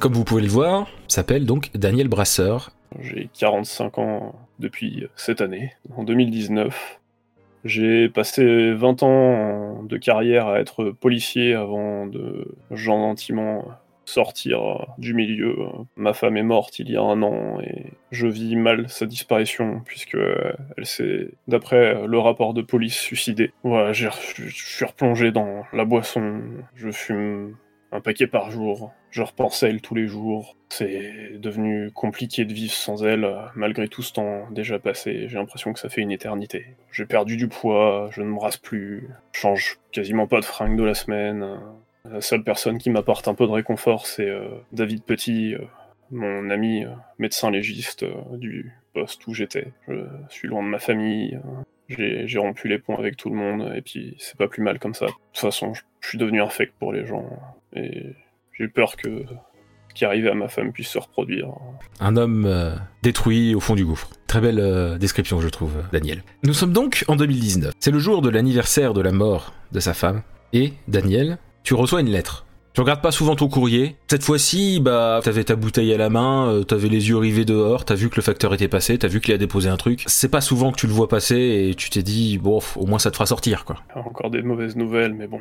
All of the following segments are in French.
Comme vous pouvez le voir, s'appelle donc Daniel Brasseur. J'ai 45 ans depuis cette année, en 2019. J'ai passé 20 ans de carrière à être policier avant de gentiment sortir du milieu. Ma femme est morte il y a un an et je vis mal sa disparition puisque elle s'est, d'après le rapport de police, suicidée. Voilà, je suis replongé dans la boisson. Je fume un paquet par jour. Je repense à elle tous les jours. C'est devenu compliqué de vivre sans elle, malgré tout ce temps déjà passé. J'ai l'impression que ça fait une éternité. J'ai perdu du poids, je ne me rase plus, je change quasiment pas de fringues de la semaine. La seule personne qui m'apporte un peu de réconfort, c'est euh, David Petit, euh, mon ami euh, médecin légiste du poste où j'étais. Je suis loin de ma famille, j'ai rompu les ponts avec tout le monde, et puis c'est pas plus mal comme ça. De toute façon, je suis devenu infect pour les gens. Et j'ai peur que ce qui arrive à ma femme puisse se reproduire. Un homme euh, détruit au fond du gouffre. Très belle euh, description, je trouve, Daniel. Nous sommes donc en 2019. C'est le jour de l'anniversaire de la mort de sa femme. Et, Daniel, tu reçois une lettre. Tu regardes pas souvent ton courrier. Cette fois-ci, bah, t'avais ta bouteille à la main, euh, t'avais les yeux rivés dehors, t'as vu que le facteur était passé, t'as vu qu'il a déposé un truc. C'est pas souvent que tu le vois passer et tu t'es dit, bon, au moins ça te fera sortir, quoi. Encore des mauvaises nouvelles, mais bon,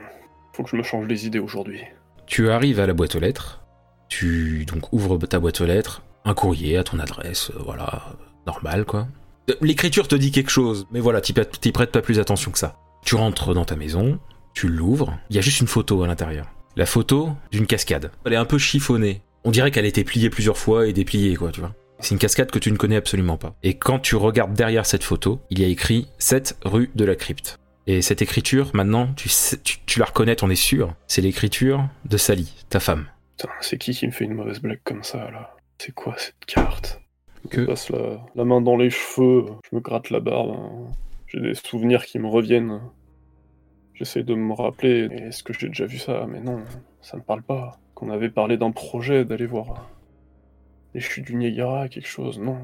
faut que je me change les idées aujourd'hui. Tu arrives à la boîte aux lettres, tu donc ouvres ta boîte aux lettres, un courrier à ton adresse, euh, voilà, normal quoi. Euh, l'écriture te dit quelque chose, mais voilà, t'y prêtes pas plus attention que ça. Tu rentres dans ta maison, tu l'ouvres, il y a juste une photo à l'intérieur. La photo d'une cascade. Elle est un peu chiffonnée. On dirait qu'elle a été pliée plusieurs fois et dépliée, quoi, tu vois. C'est une cascade que tu ne connais absolument pas. Et quand tu regardes derrière cette photo, il y a écrit 7 rue de la crypte. Et cette écriture, maintenant, tu, tu, la reconnais, t'en es sûr. C'est l'écriture de Sally, ta femme. Putain, c'est qui qui me fait une mauvaise blague comme ça, là? C'est quoi cette carte? Je me passe la, main dans les cheveux, je me gratte la barbe. Hein. J'ai des souvenirs qui me reviennent. J'essaie de me rappeler, est-ce que j'ai déjà vu ça? Mais non, ça me parle pas. Qu'on avait parlé d'un projet d'aller voir les chutes du Niagara, quelque chose, non.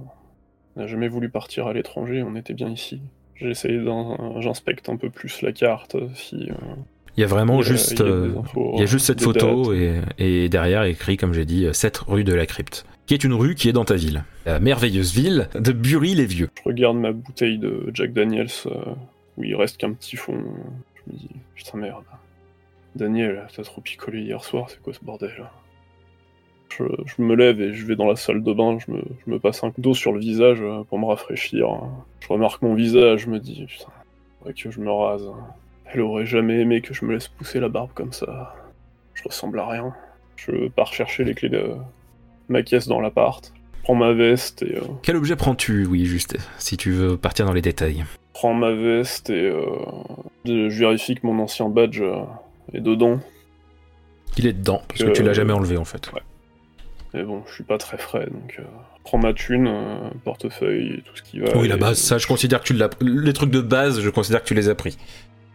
On n'a jamais voulu partir à l'étranger, on était bien ici. J'essaye j'inspecte un peu plus la carte si. Euh, il y a vraiment juste, euh, il y a, juste cette photo et, derrière écrit, comme j'ai dit, 7 rue de la Crypte, qui est une rue qui est dans ta ville, la merveilleuse ville de Bury-les-Vieux. Je regarde ma bouteille de Jack Daniels euh, où il reste qu'un petit fond. Je me dis, putain merde. Daniel, t'as trop picolé hier soir, c'est quoi ce bordel je, me lève et je vais dans la salle de bain, je me, passe un coup d'eau sur le visage euh, pour me rafraîchir. Je remarque mon visage, je me dis, putain, faudrait que je me rase. Elle aurait jamais aimé que je me laisse pousser la barbe comme ça. Je ressemble à rien. Je pars chercher les clés de ma caisse dans l'appart. Prends ma veste et. Euh, Quel objet prends-tu, oui, juste, si tu veux partir dans les détails? Prends ma veste et euh, je vérifie que mon ancien badge est dedans. Il est dedans, parce que, tu l'as jamais enlevé en fait. Mais bon, je suis pas très frais, donc euh, prends ma thune, euh, portefeuille tout ce qui va. Oui, la base, ça, je considère que tu l'as. Les trucs de base, je considère que tu les as pris.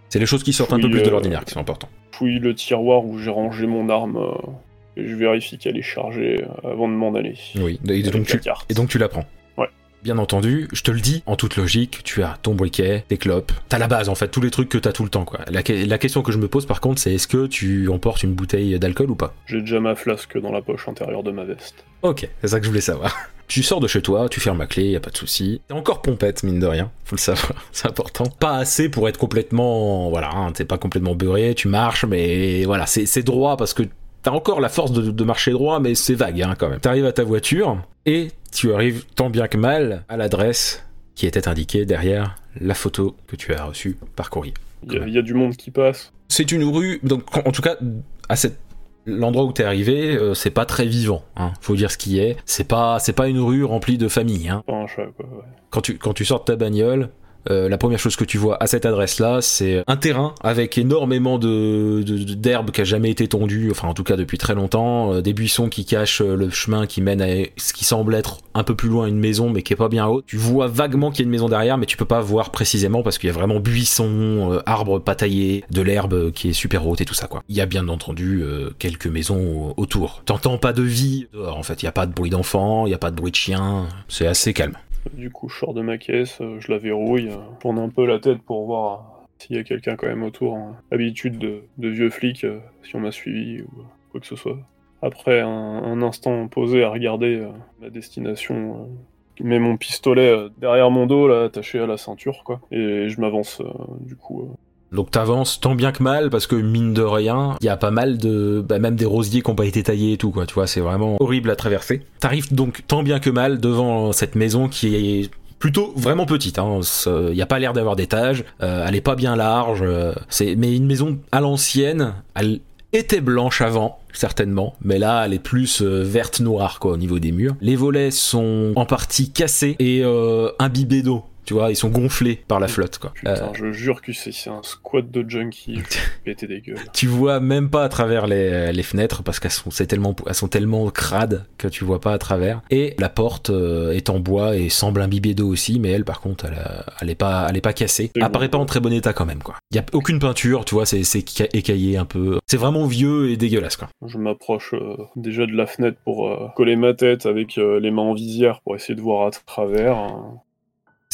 C'est les choses qui sortent un peu plus de euh, l'ordinaire qui sont importantes. Fouille le tiroir où j'ai rangé mon arme et je vérifie qu'elle est chargée avant de m'en aller. Oui, et donc, tu... et donc tu la prends. Bien entendu, je te le dis, en toute logique, tu as ton briquet, tes clopes, t'as la base en fait, tous les trucs que t'as tout le temps quoi. La, question que je me pose par contre, c'est est-ce que tu emportes une bouteille d'alcool ou pas? J'ai déjà ma flasque dans la poche intérieure de ma veste. Ok, c'est ça que je voulais savoir. Tu sors de chez toi, tu fermes la clé, y a pas de souci. T'es encore pompette, mine de rien, faut le savoir, c'est important. Pas assez pour être complètement, voilà, hein, t'es pas complètement beurré, tu marches, mais voilà, c'est droit parce que T'as encore la force de, marcher droit, mais c'est vague hein, quand même. T'arrives à ta voiture et tu arrives tant bien que mal à l'adresse qui était indiquée derrière la photo que tu as reçue par courrier. Il y, a du monde qui passe. C'est une rue, donc en tout cas, à cette l'endroit où t'es arrivé, euh, c'est pas très vivant. Hein, faut dire ce qui est. C'est pas, c'est pas une rue remplie de familles. Hein. un chat, quoi, Quand tu, quand tu sors de ta bagnole, euh, la première chose que tu vois à cette adresse-là, c'est un terrain avec énormément de, d'herbe qui a jamais été tondue, enfin en tout cas depuis très longtemps, euh, des buissons qui cachent euh, le chemin qui mène à ce qui semble être un peu plus loin une maison mais qui est pas bien haute. Tu vois vaguement qu'il y a une maison derrière mais tu peux pas voir précisément parce qu'il y a vraiment buissons, arbres pas taillés, de l'herbe qui est super haute et tout ça quoi. Il y a bien entendu quelques maisons autour. T'entends pas de vie dehors en fait, il y a pas de bruit d'enfants, il y a pas de bruit de chiens, c'est assez calme. Du coup, je sors de ma caisse, euh, je la verrouille, euh, je tourne un peu la tête pour voir s'il y a quelqu'un quand même autour. Hein. Habitude de, vieux flics, euh, si on m'a suivi ou quoi que ce soit. après un, instant posé à regarder euh, ma destination, euh, mets mon pistolet euh, derrière mon dos, là, attaché à la ceinture, quoi. Et je m'avance, euh, du coup. Donc t'avances tant bien que mal parce que mine de rien, il y a pas mal de, bah, même des rosiers qui ont pas été taillés et tout quoi. Tu vois, c'est vraiment horrible à traverser. T'arrives donc tant bien que mal devant cette maison qui est plutôt vraiment petite. Hein. Il y a pas l'air d'avoir d'étage. Euh, elle est pas bien large. euh, c'est mais une maison à l'ancienne. Elle était blanche avant certainement, mais là elle est plus euh, verte noire quoi au niveau des murs. Les volets sont en partie cassés et imbibés d'eau. Tu vois, ils sont gonflés par la flotte quoi. Putain, Euh, je jure que c'est un squat de junkies, péter des gueules. tu vois même pas à travers les, les fenêtres parce qu'elles sont, tellement, elles sont tellement crades que tu vois pas à travers. Et la porte euh, est en bois et semble imbibée d'eau aussi, mais elle par contre, elle, elle est pas, elle est pas cassée. C'est Apparaît bon. pas en très bon état quand même quoi. Y a aucune peinture, tu vois, c'est, c'est ca- écaillé un peu. C'est vraiment vieux et dégueulasse quoi. Je m'approche euh, déjà de la fenêtre pour euh, coller ma tête avec euh, les mains en visière pour essayer de voir à travers. hein.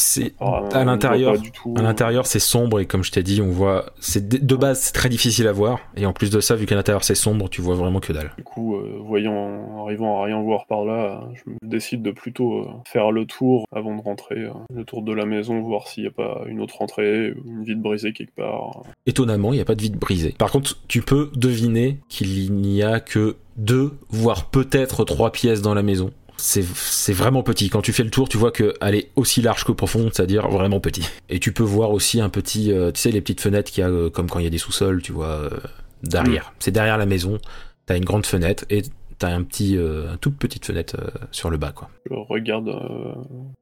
C'est Apparemment, à l'intérieur. À c'est sombre et comme je t'ai dit, on voit. C'est de- base, c'est très difficile à voir. Et en plus de ça, vu qu'à l'intérieur c'est sombre, tu vois vraiment que dalle. Du coup, euh, voyant, arrivant à rien voir par là, je me décide de plutôt euh, faire le tour avant de rentrer, euh, le tour de la maison, voir s'il n'y a pas une autre entrée une vitre brisée quelque part. Étonnamment, il n'y a pas de vide brisée. Par contre, tu peux deviner qu'il n'y a que deux, voire peut-être trois pièces dans la maison. C'est vraiment petit. Quand tu fais le tour, tu vois qu'elle est aussi large que profonde, c'est-à-dire vraiment petit. Et tu peux voir aussi un petit, euh, tu sais, les petites fenêtres qu'il y a, euh, comme quand il y a des sous-sols, tu vois, euh, derrière. C'est derrière la maison. T'as une grande fenêtre et t'as un petit, euh, une toute petite fenêtre euh, sur le bas, quoi. Je regarde, euh,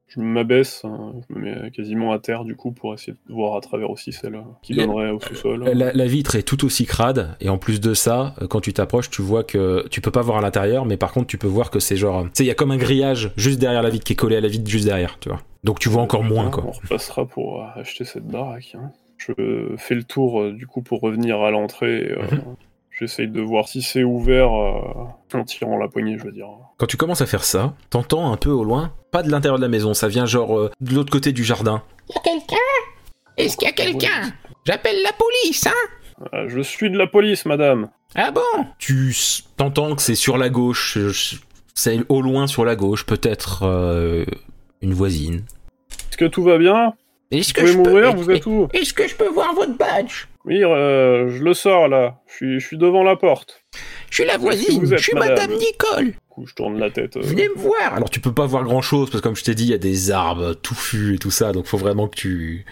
je m'abaisse, hein, je me mets quasiment à terre du coup pour essayer de voir à travers aussi celle qui La- donnerait au sous-sol. La, la vitre est tout aussi crade et en plus de ça, quand tu t'approches, tu vois que tu peux pas voir à l'intérieur, mais par contre tu peux voir que c'est genre, tu sais, il y a comme un grillage juste derrière la vitre qui est collé à la vitre juste derrière, tu vois. Donc tu vois encore moins quoi. On repassera pour acheter cette baraque. hein. Je fais le tour du coup pour revenir à l'entrée. euh, Mhm. J'essaye de voir si c'est ouvert euh, en tirant la poignée, je veux dire. Quand tu commences à faire ça, t'entends un peu au loin, pas de l'intérieur de la maison, ça vient genre euh, de l'autre côté du jardin. Y a quelqu'un? Est-ce qu'il y a quelqu'un? J'appelle la police, hein? Ah, je suis de la police, madame. Ah bon? Tu s- t'entends que c'est sur la gauche, euh, c'est au loin sur la gauche, peut-être euh, une voisine. Est-ce que tout va bien? Est-ce Vous que je peux... m'ouvrir? Vous êtes où? Est-ce que je peux voir votre badge? Oui, euh, je le sors là. Je suis, je suis devant la porte. Je suis la voisine, êtes je suis madame Nicole. Du coup, je tourne la tête. euh, Venez me voir. Alors tu peux pas voir grand chose parce que comme je t'ai dit, il y a des arbres touffus et tout ça, donc faut vraiment que tu.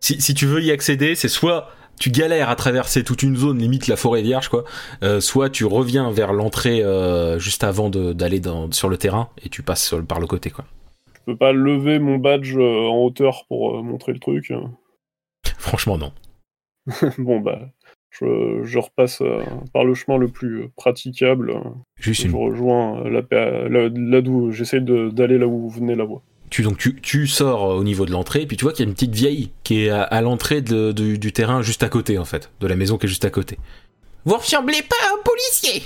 Si, si tu veux y accéder, c'est soit tu galères à traverser toute une zone limite la forêt vierge quoi, euh, soit tu reviens vers l'entrée euh, juste avant de- d'aller dans- sur le terrain et tu passes sur par le côté quoi. Je peux pas lever mon badge euh, en hauteur pour euh, montrer le truc. Franchement non. bon bah, je, je repasse euh, par le chemin le plus euh, praticable. Juste Je une. rejoins euh, la, pa- là, d'où j'essaie de- d'aller là où venait la voix. Tu donc tu, tu sors au niveau de l'entrée, puis tu vois qu'il y a une petite vieille qui est à, à l'entrée de- du, du terrain juste à côté en fait, de la maison qui est juste à côté. Vous ressemblez pas à un policier.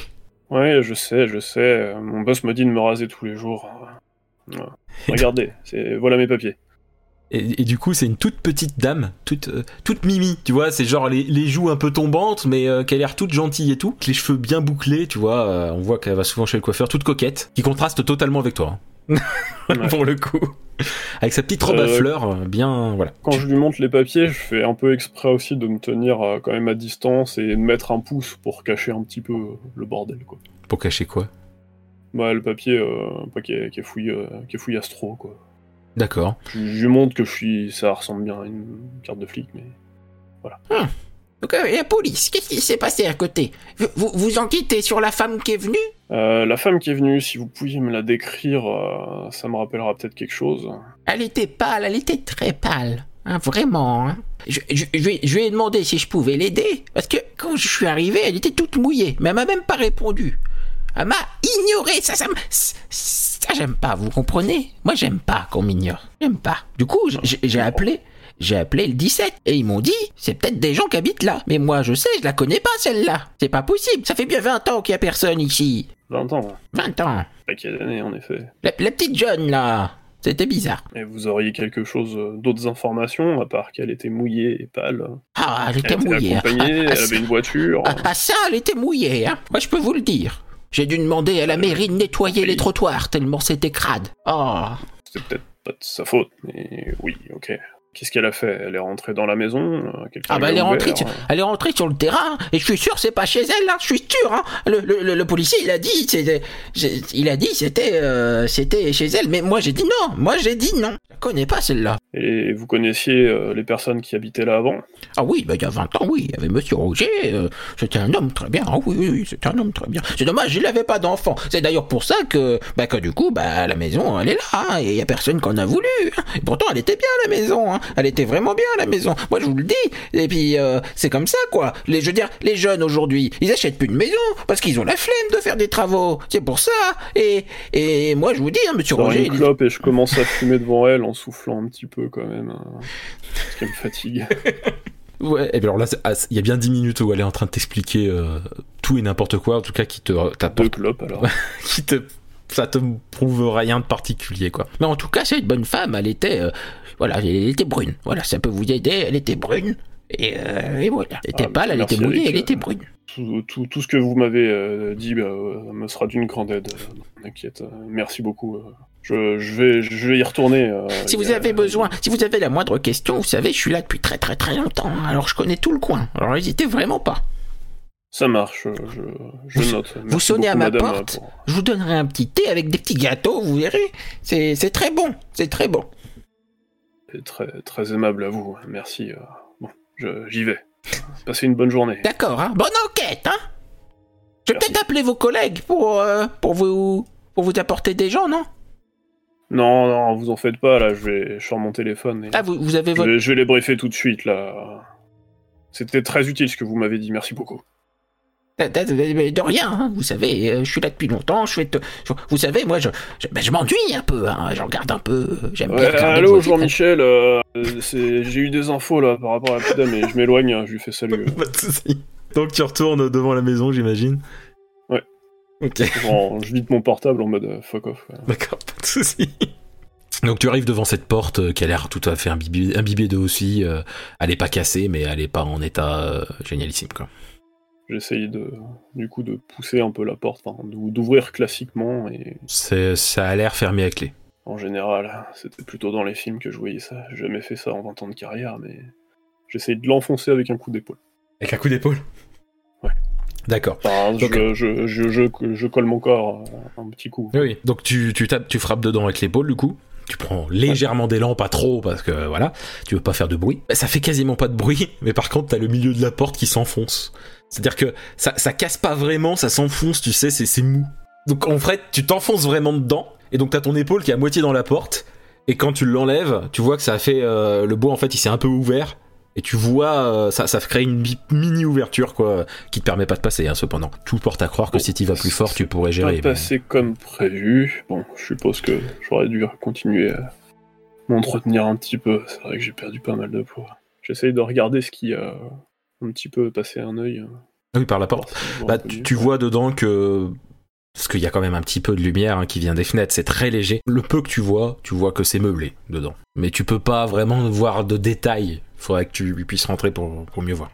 Ouais, je sais, je sais. euh, Mon boss me dit de me raser tous les jours. Ouais. Regardez, c'est voilà mes papiers. Et, et du coup, c'est une toute petite dame, toute, euh, toute mimi, tu vois, c'est genre les, les joues un peu tombantes, mais euh, qui a l'air toute gentille et tout, les cheveux bien bouclés, tu vois, euh, on voit qu'elle va souvent chez le coiffeur, toute coquette, qui contraste totalement avec toi, hein. Ouais. pour le coup. Avec sa petite robe à Euh, fleurs, euh, bien, voilà. Quand je lui montre les papiers, je fais un peu exprès aussi de me tenir quand même à distance et de mettre un pouce pour cacher un petit peu le bordel, quoi. Pour cacher quoi? Bah, le papier, qui est, est fouillé, qui est fouillé astro, quoi. D'accord. Je, lui montre que je suis, ça ressemble bien à une carte de flic, mais Donc, euh, la police, qu'est-ce qui s'est passé à côté? Vous, vous, vous enquêtez sur la femme qui est venue? Euh, la femme qui est venue, si vous pouviez me la décrire, euh, ça me rappellera peut-être quelque chose. Elle était pâle, elle était très pâle. Hein, vraiment. Hein. Je, je, je, je lui ai demandé si je pouvais l'aider. Parce que quand je suis arrivé, elle était toute mouillée. Mais elle m'a même pas répondu. Elle m'a ignoré. Ça, ça, me- ça j'aime pas, vous comprenez? Moi, j'aime pas qu'on m'ignore. J'aime pas. Du coup, j'ai appelé. J'ai appelé le 17 et ils m'ont dit c'est peut-être des gens qui habitent là. Mais moi je sais, je la connais pas celle-là. C'est pas possible. Ça fait bien 20 ans qu'il y a personne ici. 20 ans, 20 ans. paquet d'années en effet? La, la petite jeune là. C'était bizarre. Et vous auriez quelque chose, euh, d'autres informations, à part qu'elle était mouillée et pâle? Ah, elle Elle était était mouillée. accompagnée, Ah, ah, elle avait une voiture. Ah, ah, ça, elle était mouillée, hein. Moi, je peux vous le dire. J'ai dû demander à la mairie de nettoyer les trottoirs tellement c'était crade. Oh. C'était peut-être pas de sa faute, mais oui, ok. Qu'est-ce qu'elle a fait? Elle est rentrée dans la maison euh, Ah bah elle est, rentrée, elle est rentrée sur le terrain et je suis sûr c'est pas chez elle là, je suis sûr hein. le, le, policier il a dit il a dit c'était euh, c'était chez elle mais moi j'ai dit non, moi j'ai dit non. Je la connais pas celle-là. Et vous connaissiez euh, les personnes qui habitaient là avant? Ah oui, bah il y a 20 ans oui, il y avait monsieur Roger, euh, c'était un homme très bien. Ah oui oui, oui c'était un homme très bien. C'est dommage, il avait pas d'enfant. C'est d'ailleurs pour ça que bah que du coup bah la maison elle est là hein, et il y a personne qu'on a voulu. hein. Et pourtant elle était bien la maison hein. Elle était vraiment bien la maison. Moi je vous le dis. Et puis euh, c'est comme ça quoi. Les je veux dire les jeunes aujourd'hui, ils achètent plus de maison parce qu'ils ont la flemme de faire des travaux. C'est pour ça. Et et moi je vous dis hein, monsieur Dans Roger, une il- clope et je commence à fumer devant elle en soufflant un petit peu quand même. hein, ce qui me fatigue. Ouais, et bien alors là, ah, il y a bien 10 minutes où elle est en train de t'expliquer euh, tout et n'importe quoi, en tout cas qui te Deux t'apporte, clopes alors. qui te, ça te prouve rien de particulier, quoi. Mais en tout cas, c'est une bonne femme. Elle était, euh, voilà, elle était brune. Voilà, ça peut vous aider. Elle était brune. Et, euh, et voilà. Elle était Ah, pâle, elle merci, était mouillée, elle était brune. Tout, tout, tout ce que vous m'avez euh, dit bah, euh, me sera d'une grande aide. T'inquiète. euh, merci beaucoup. euh. Je, je, vais, je vais y retourner. euh, Si vous a- avez besoin, si vous avez la moindre question, vous savez, je suis là depuis très très très longtemps. Alors je connais tout le coin. Alors n'hésitez vraiment pas. Ça marche, euh, je, je Vous- note. vous sonnez à ma madame, porte. pour- Je vous donnerai un petit thé avec des petits gâteaux, vous verrez. C'est très bon. C'est très bon. Très, très aimable à vous. Merci. euh. Bon, j'y vais. Passez une bonne journée. D'accord, hein. Bonne enquête, hein. Je vais peut-être appeler vos collègues pour, euh, pour, vous, pour vous apporter des gens, non? Non, non, vous en faites pas, là, je vais je suis sur mon téléphone. Et Ah, vous, vous avez je, votre... vais, je vais les briefer tout de suite, là. C'était très utile ce que vous m'avez dit, merci beaucoup. De, de- de rien, hein, vous savez, euh, je suis là depuis longtemps, je fais... te- je- vous savez, moi, je, je, ben, je m'ennuie un peu, hein, je regarde un peu, j'aime bien Ouais, allô, Jean-Michel, euh, j'ai eu des infos, là, par rapport à la et je m'éloigne, hein, je lui fais salut. Pas de soucis. Donc tu retournes devant la maison, j'imagine. Ouais. Ok. Je vide mon portable en mode euh, fuck off. quoi. D'accord, pas de soucis. Donc tu arrives devant cette porte euh, qui a l'air tout à fait imbibée, imbibée d'eau aussi. euh, elle est pas cassée, mais elle est pas en état euh, génialissime quoi. J'essaye de, du coup, de pousser un peu la porte, d'ouvrir classiquement, et ça a l'air fermé à clé. en général, c'était plutôt dans les films que je voyais ça. J'ai jamais fait ça en 20 ans de carrière, mais j'essaye de l'enfoncer avec un coup d'épaule. Avec un coup d'épaule? Ouais. D'accord. Enfin, Donc- je, je, je, je, colle mon corps un petit coup. Oui. Donc tu, tu tapes, tu frappes dedans avec l'épaule du coup? Tu prends légèrement d'élan, pas trop, parce que voilà, tu veux pas faire de bruit. Ça fait quasiment pas de bruit, mais par contre, t'as le milieu de la porte qui s'enfonce. C'est-à-dire que ça, ça casse pas vraiment, ça s'enfonce, tu sais, c'est, c'est mou. Donc en fait, tu t'enfonces vraiment dedans, et donc t'as ton épaule qui est à moitié dans la porte, et quand tu l'enlèves, tu vois que ça a fait. euh, le bois en fait, il s'est un peu ouvert, et tu vois, euh, ça, ça crée une mini ouverture, quoi, qui te permet pas de passer, hein, cependant. Tout porte à croire que Bon, si tu vas plus fort, tu pourrais Pas gérer. mais- passé comme prévu. Bon, je suppose que j'aurais dû continuer à m'entretenir un petit peu. C'est vrai que j'ai perdu pas mal de poids. J'essaye de regarder ce qui a un petit peu passé un œil. euh, Ah Oui, par la porte. Bah, tu vois dedans que. Parce qu'il y a quand même un petit peu de lumière hein, qui vient des fenêtres, c'est très léger. Le peu que tu vois, tu vois que c'est meublé dedans. Mais tu peux pas vraiment voir de détails. Faudrait que tu puisses rentrer pour, pour mieux voir.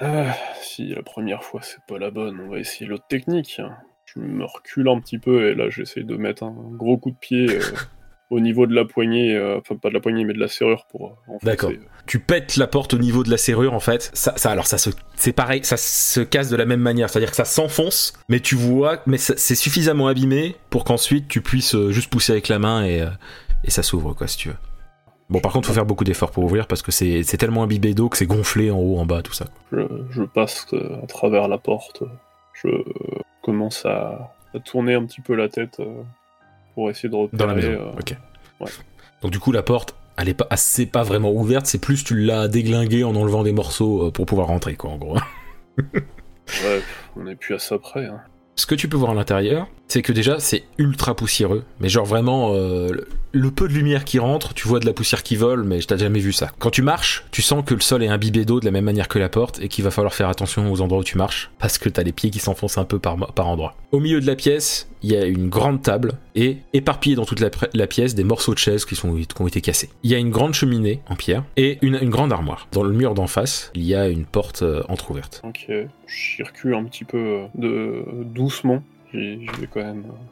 Ah, si la première fois c'est pas la bonne, on va essayer l'autre technique. Je me recule un petit peu et là j'essaie de mettre un gros coup de pied euh, au niveau de la poignée, euh, enfin pas de la poignée mais de la serrure pour euh. D'accord. Tu pètes la porte au niveau de la serrure en fait. Ça, ça alors ça se, c'est pareil, ça se casse de la même manière. C'est-à-dire que ça s'enfonce, mais tu vois, mais c'est suffisamment abîmé pour qu'ensuite tu puisses euh, juste pousser avec la main et, euh, et ça s'ouvre quoi si tu veux. Bon par contre faut faire beaucoup d'efforts pour ouvrir parce que c'est tellement imbibé d'eau que c'est gonflé en haut, en bas, tout ça. Je, je passe euh, à travers la porte, je commence à, à tourner un petit peu la tête euh, pour essayer de repérer. Dans la maison. euh, Ok. ouais. Donc du coup la porte, elle est pas, c'est pas vraiment ouverte, c'est plus tu l'as déglinguée en enlevant des morceaux euh, pour pouvoir rentrer quoi en gros. ouais, on est plus à ça près. hein. Ce que tu peux voir à l'intérieur, c'est que déjà c'est ultra poussiéreux, mais genre vraiment euh, le- peu de lumière qui rentre, tu vois de la poussière qui vole, mais je t'ai jamais vu ça. Quand tu marches, tu sens que le sol est imbibé d'eau de la même manière que la porte et qu'il va falloir faire attention aux endroits où tu marches parce que t'as les pieds qui s'enfoncent un peu par, par endroit. Au milieu de la pièce, il y a une grande table et éparpillés dans toute la, pièce des morceaux de chaises qui, ont été cassés. Il y a une grande cheminée en pierre et une, grande armoire. Dans le mur d'en face, il y a une porte euh, entrouverte. Ok, j'y recule un petit peu euh, doucement. J'y vais quand même euh,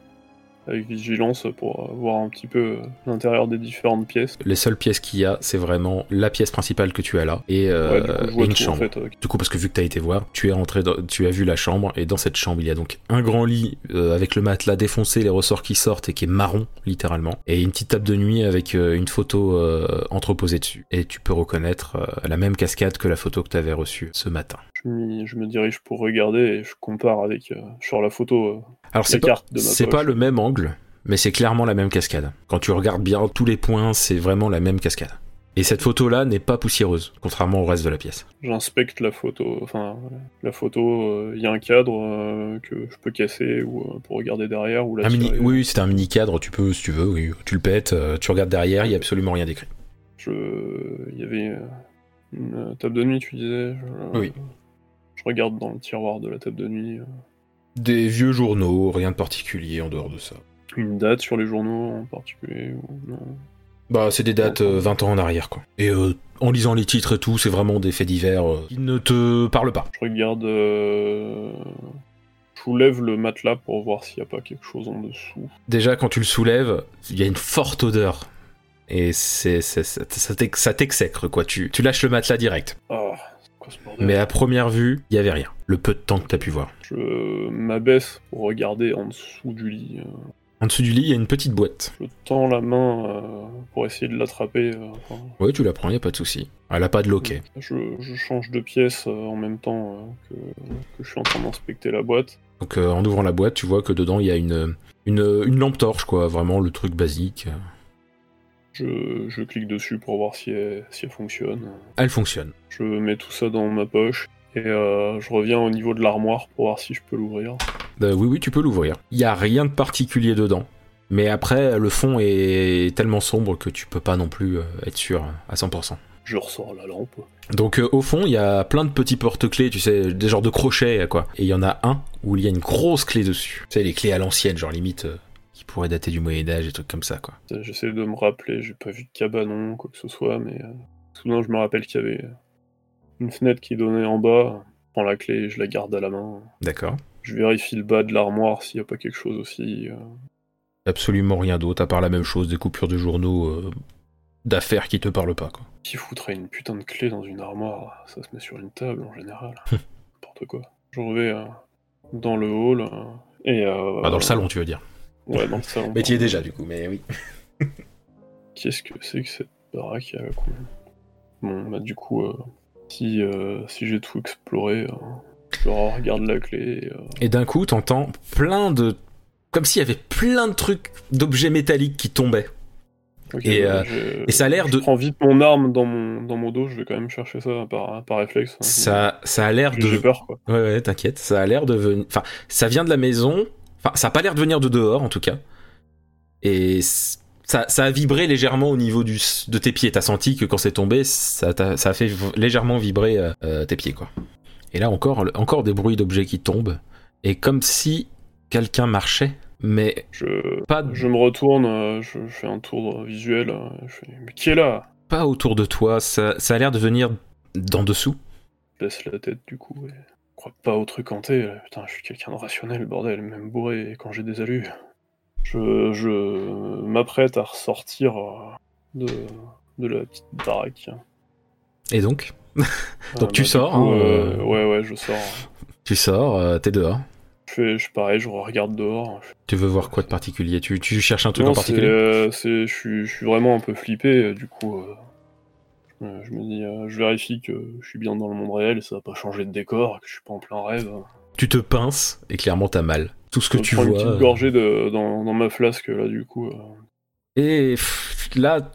avec vigilance pour euh, voir un petit peu euh, l'intérieur des différentes pièces. Les seules pièces qu'il y a, c'est vraiment la pièce principale que tu as là et, euh, Ouais, coup, et une tout, en chambre. fait, euh, Du coup, parce que vu que tu as été voir, tu es rentré, dans- tu as vu la chambre, et dans cette chambre, il y a donc un grand lit euh, avec le matelas défoncé, les ressorts qui sortent et qui est marron, littéralement, et une petite table de nuit avec euh, une photo entreposée dessus. Et tu peux reconnaître la même cascade que la photo que tu avais reçue ce matin. je, me dirige pour regarder et je compare avec sur la photo. Euh, Alors, c'est pas, c'est le même angle, mais c'est clairement la même cascade. Quand tu regardes bien tous les points, c'est vraiment la même cascade. Et cette photo-là n'est pas poussiéreuse, contrairement au reste de la pièce. J'inspecte la photo, enfin la photo, il y a un cadre euh, que je peux casser ou euh, pour regarder derrière ou la Un mini, oui, c'est un mini cadre, tu peux, si tu veux, oui, tu le pètes, euh, tu regardes derrière, il y a absolument rien d'écrit. Je, il y avait euh, une euh, table de nuit, tu disais. Je, Oui. Je regarde dans le tiroir de la table de nuit. Des vieux journaux, rien de particulier en dehors de ça. Une date sur les journaux en particulier ou non Bah, c'est des dates euh, 20 ans en arrière, quoi. Et euh, en lisant les titres et tout, c'est vraiment des faits divers euh, qui ne te parlent pas. Je regarde. euh, Je soulève le matelas pour voir s'il n'y a pas quelque chose en dessous. Déjà, quand tu le soulèves, il y a une forte odeur. Et c'est, ça t'ex- ça t'exècre, quoi. Tu, tu lâches le matelas direct. Ah, Mais à première vue, il y avait rien. Le peu de temps que t'as pu voir. Je m'abaisse pour regarder en dessous du lit. euh. En dessous du lit, il y a une petite boîte. Je tends la main euh, pour essayer de l'attraper. euh, enfin, Oui, tu la prends, y a pas de souci. Elle a pas de loquet. je, je change de pièce euh, en même temps que, que je suis en train d'inspecter la boîte. Donc en ouvrant la boîte, tu vois que dedans il y a une, une, une lampe torche, quoi, vraiment le truc basique. Je, je clique dessus pour voir si elle, si elle fonctionne. Elle fonctionne. Je mets tout ça dans ma poche et euh, je reviens au niveau de l'armoire pour voir si je peux l'ouvrir. Euh, oui, oui, tu peux l'ouvrir. Il y a rien de particulier dedans. Mais après, le fond est tellement sombre que tu peux pas non plus euh, être sûr à 100%. Je ressors la lampe. Donc euh, au fond, il y a plein de petits porte-clés, tu sais, des genres de crochets, quoi. Et il y en a un où il y a une grosse clé dessus. Tu sais, les clés à l'ancienne, genre limite, qui pourraient dater du Moyen-Âge et trucs comme ça, quoi. J'essaie de me rappeler, j'ai pas vu de cabanon, quoi que ce soit, mais euh, soudain je me rappelle qu'il y avait une fenêtre qui donnait en bas. Je prends la clé et je la garde à la main. D'accord. Je vérifie le bas de l'armoire s'il n'y a pas quelque chose aussi. euh. Absolument rien d'autre, à part la même chose, des coupures de journaux euh, d'affaires qui te parlent pas, quoi. Qui foutrait une putain de clé dans une armoire Ça se met sur une table en général. N'importe quoi. Je vais euh, dans le hall euh, et. euh, Ah, dans le salon, tu veux dire. Ouais, dans le salon. Mais tu y es déjà, du coup, mais oui. Qu'est-ce que c'est que cette baraque à la con Bon, bah du coup, euh, si, euh, si j'ai tout exploré, euh, je regarde la clé. et, euh, Et d'un coup, t'entends plein de. Comme s'il y avait plein de trucs, d'objets métalliques qui tombaient. ok, Et, euh, je- Et ça a l'air je de. prends vite mon arme dans mon, dans mon dos, je vais quand même chercher ça par, par réflexe. hein. Ça, ça a l'air J'ai de. peur, quoi. Ouais, ouais, t'inquiète. Ça a l'air de venir. Enfin, ça vient de la maison. Enfin, ça a pas l'air de venir de dehors, en tout cas. Et ça, ça a vibré légèrement au niveau du, de tes pieds. T'as senti que quand c'est tombé, ça, t'a- ça a fait légèrement vibrer euh, euh, tes pieds, quoi. Et là, encore, encore des bruits d'objets qui tombent. Et comme si quelqu'un marchait, mais Je, pas, je me retourne, euh, je, je fais un tour visuel. je fais, mais qui est là? Pas autour de toi. Ça, ça a l'air de venir d'en dessous. Je baisse la tête du coup. Je crois pas au truc hanté. Putain, je suis quelqu'un de rationnel, bordel, même bourré quand j'ai des alus. Je, je m'apprête à ressortir euh, de, de la petite baraque. Et donc, Donc Euh, tu du sors, coup, hein, euh, euh, Ouais, ouais, je sors. tu sors, euh, t'es dehors. Je fais, je pareil, je regarde dehors. Je Tu veux voir quoi de particulier? Tu, tu cherches un truc non, en particulier? euh, c'est- je suis, je suis vraiment un peu flippé. Du coup, je, me, je me dis, euh, je vérifie que je suis bien dans le monde réel et ça va pas changer de décor, que je suis pas en plein rêve. Tu te pinces et clairement t'as mal. Tout ce que je tu prends vois. une petite euh, gorgée de, dans, dans ma flasque là, du coup. euh. Et là,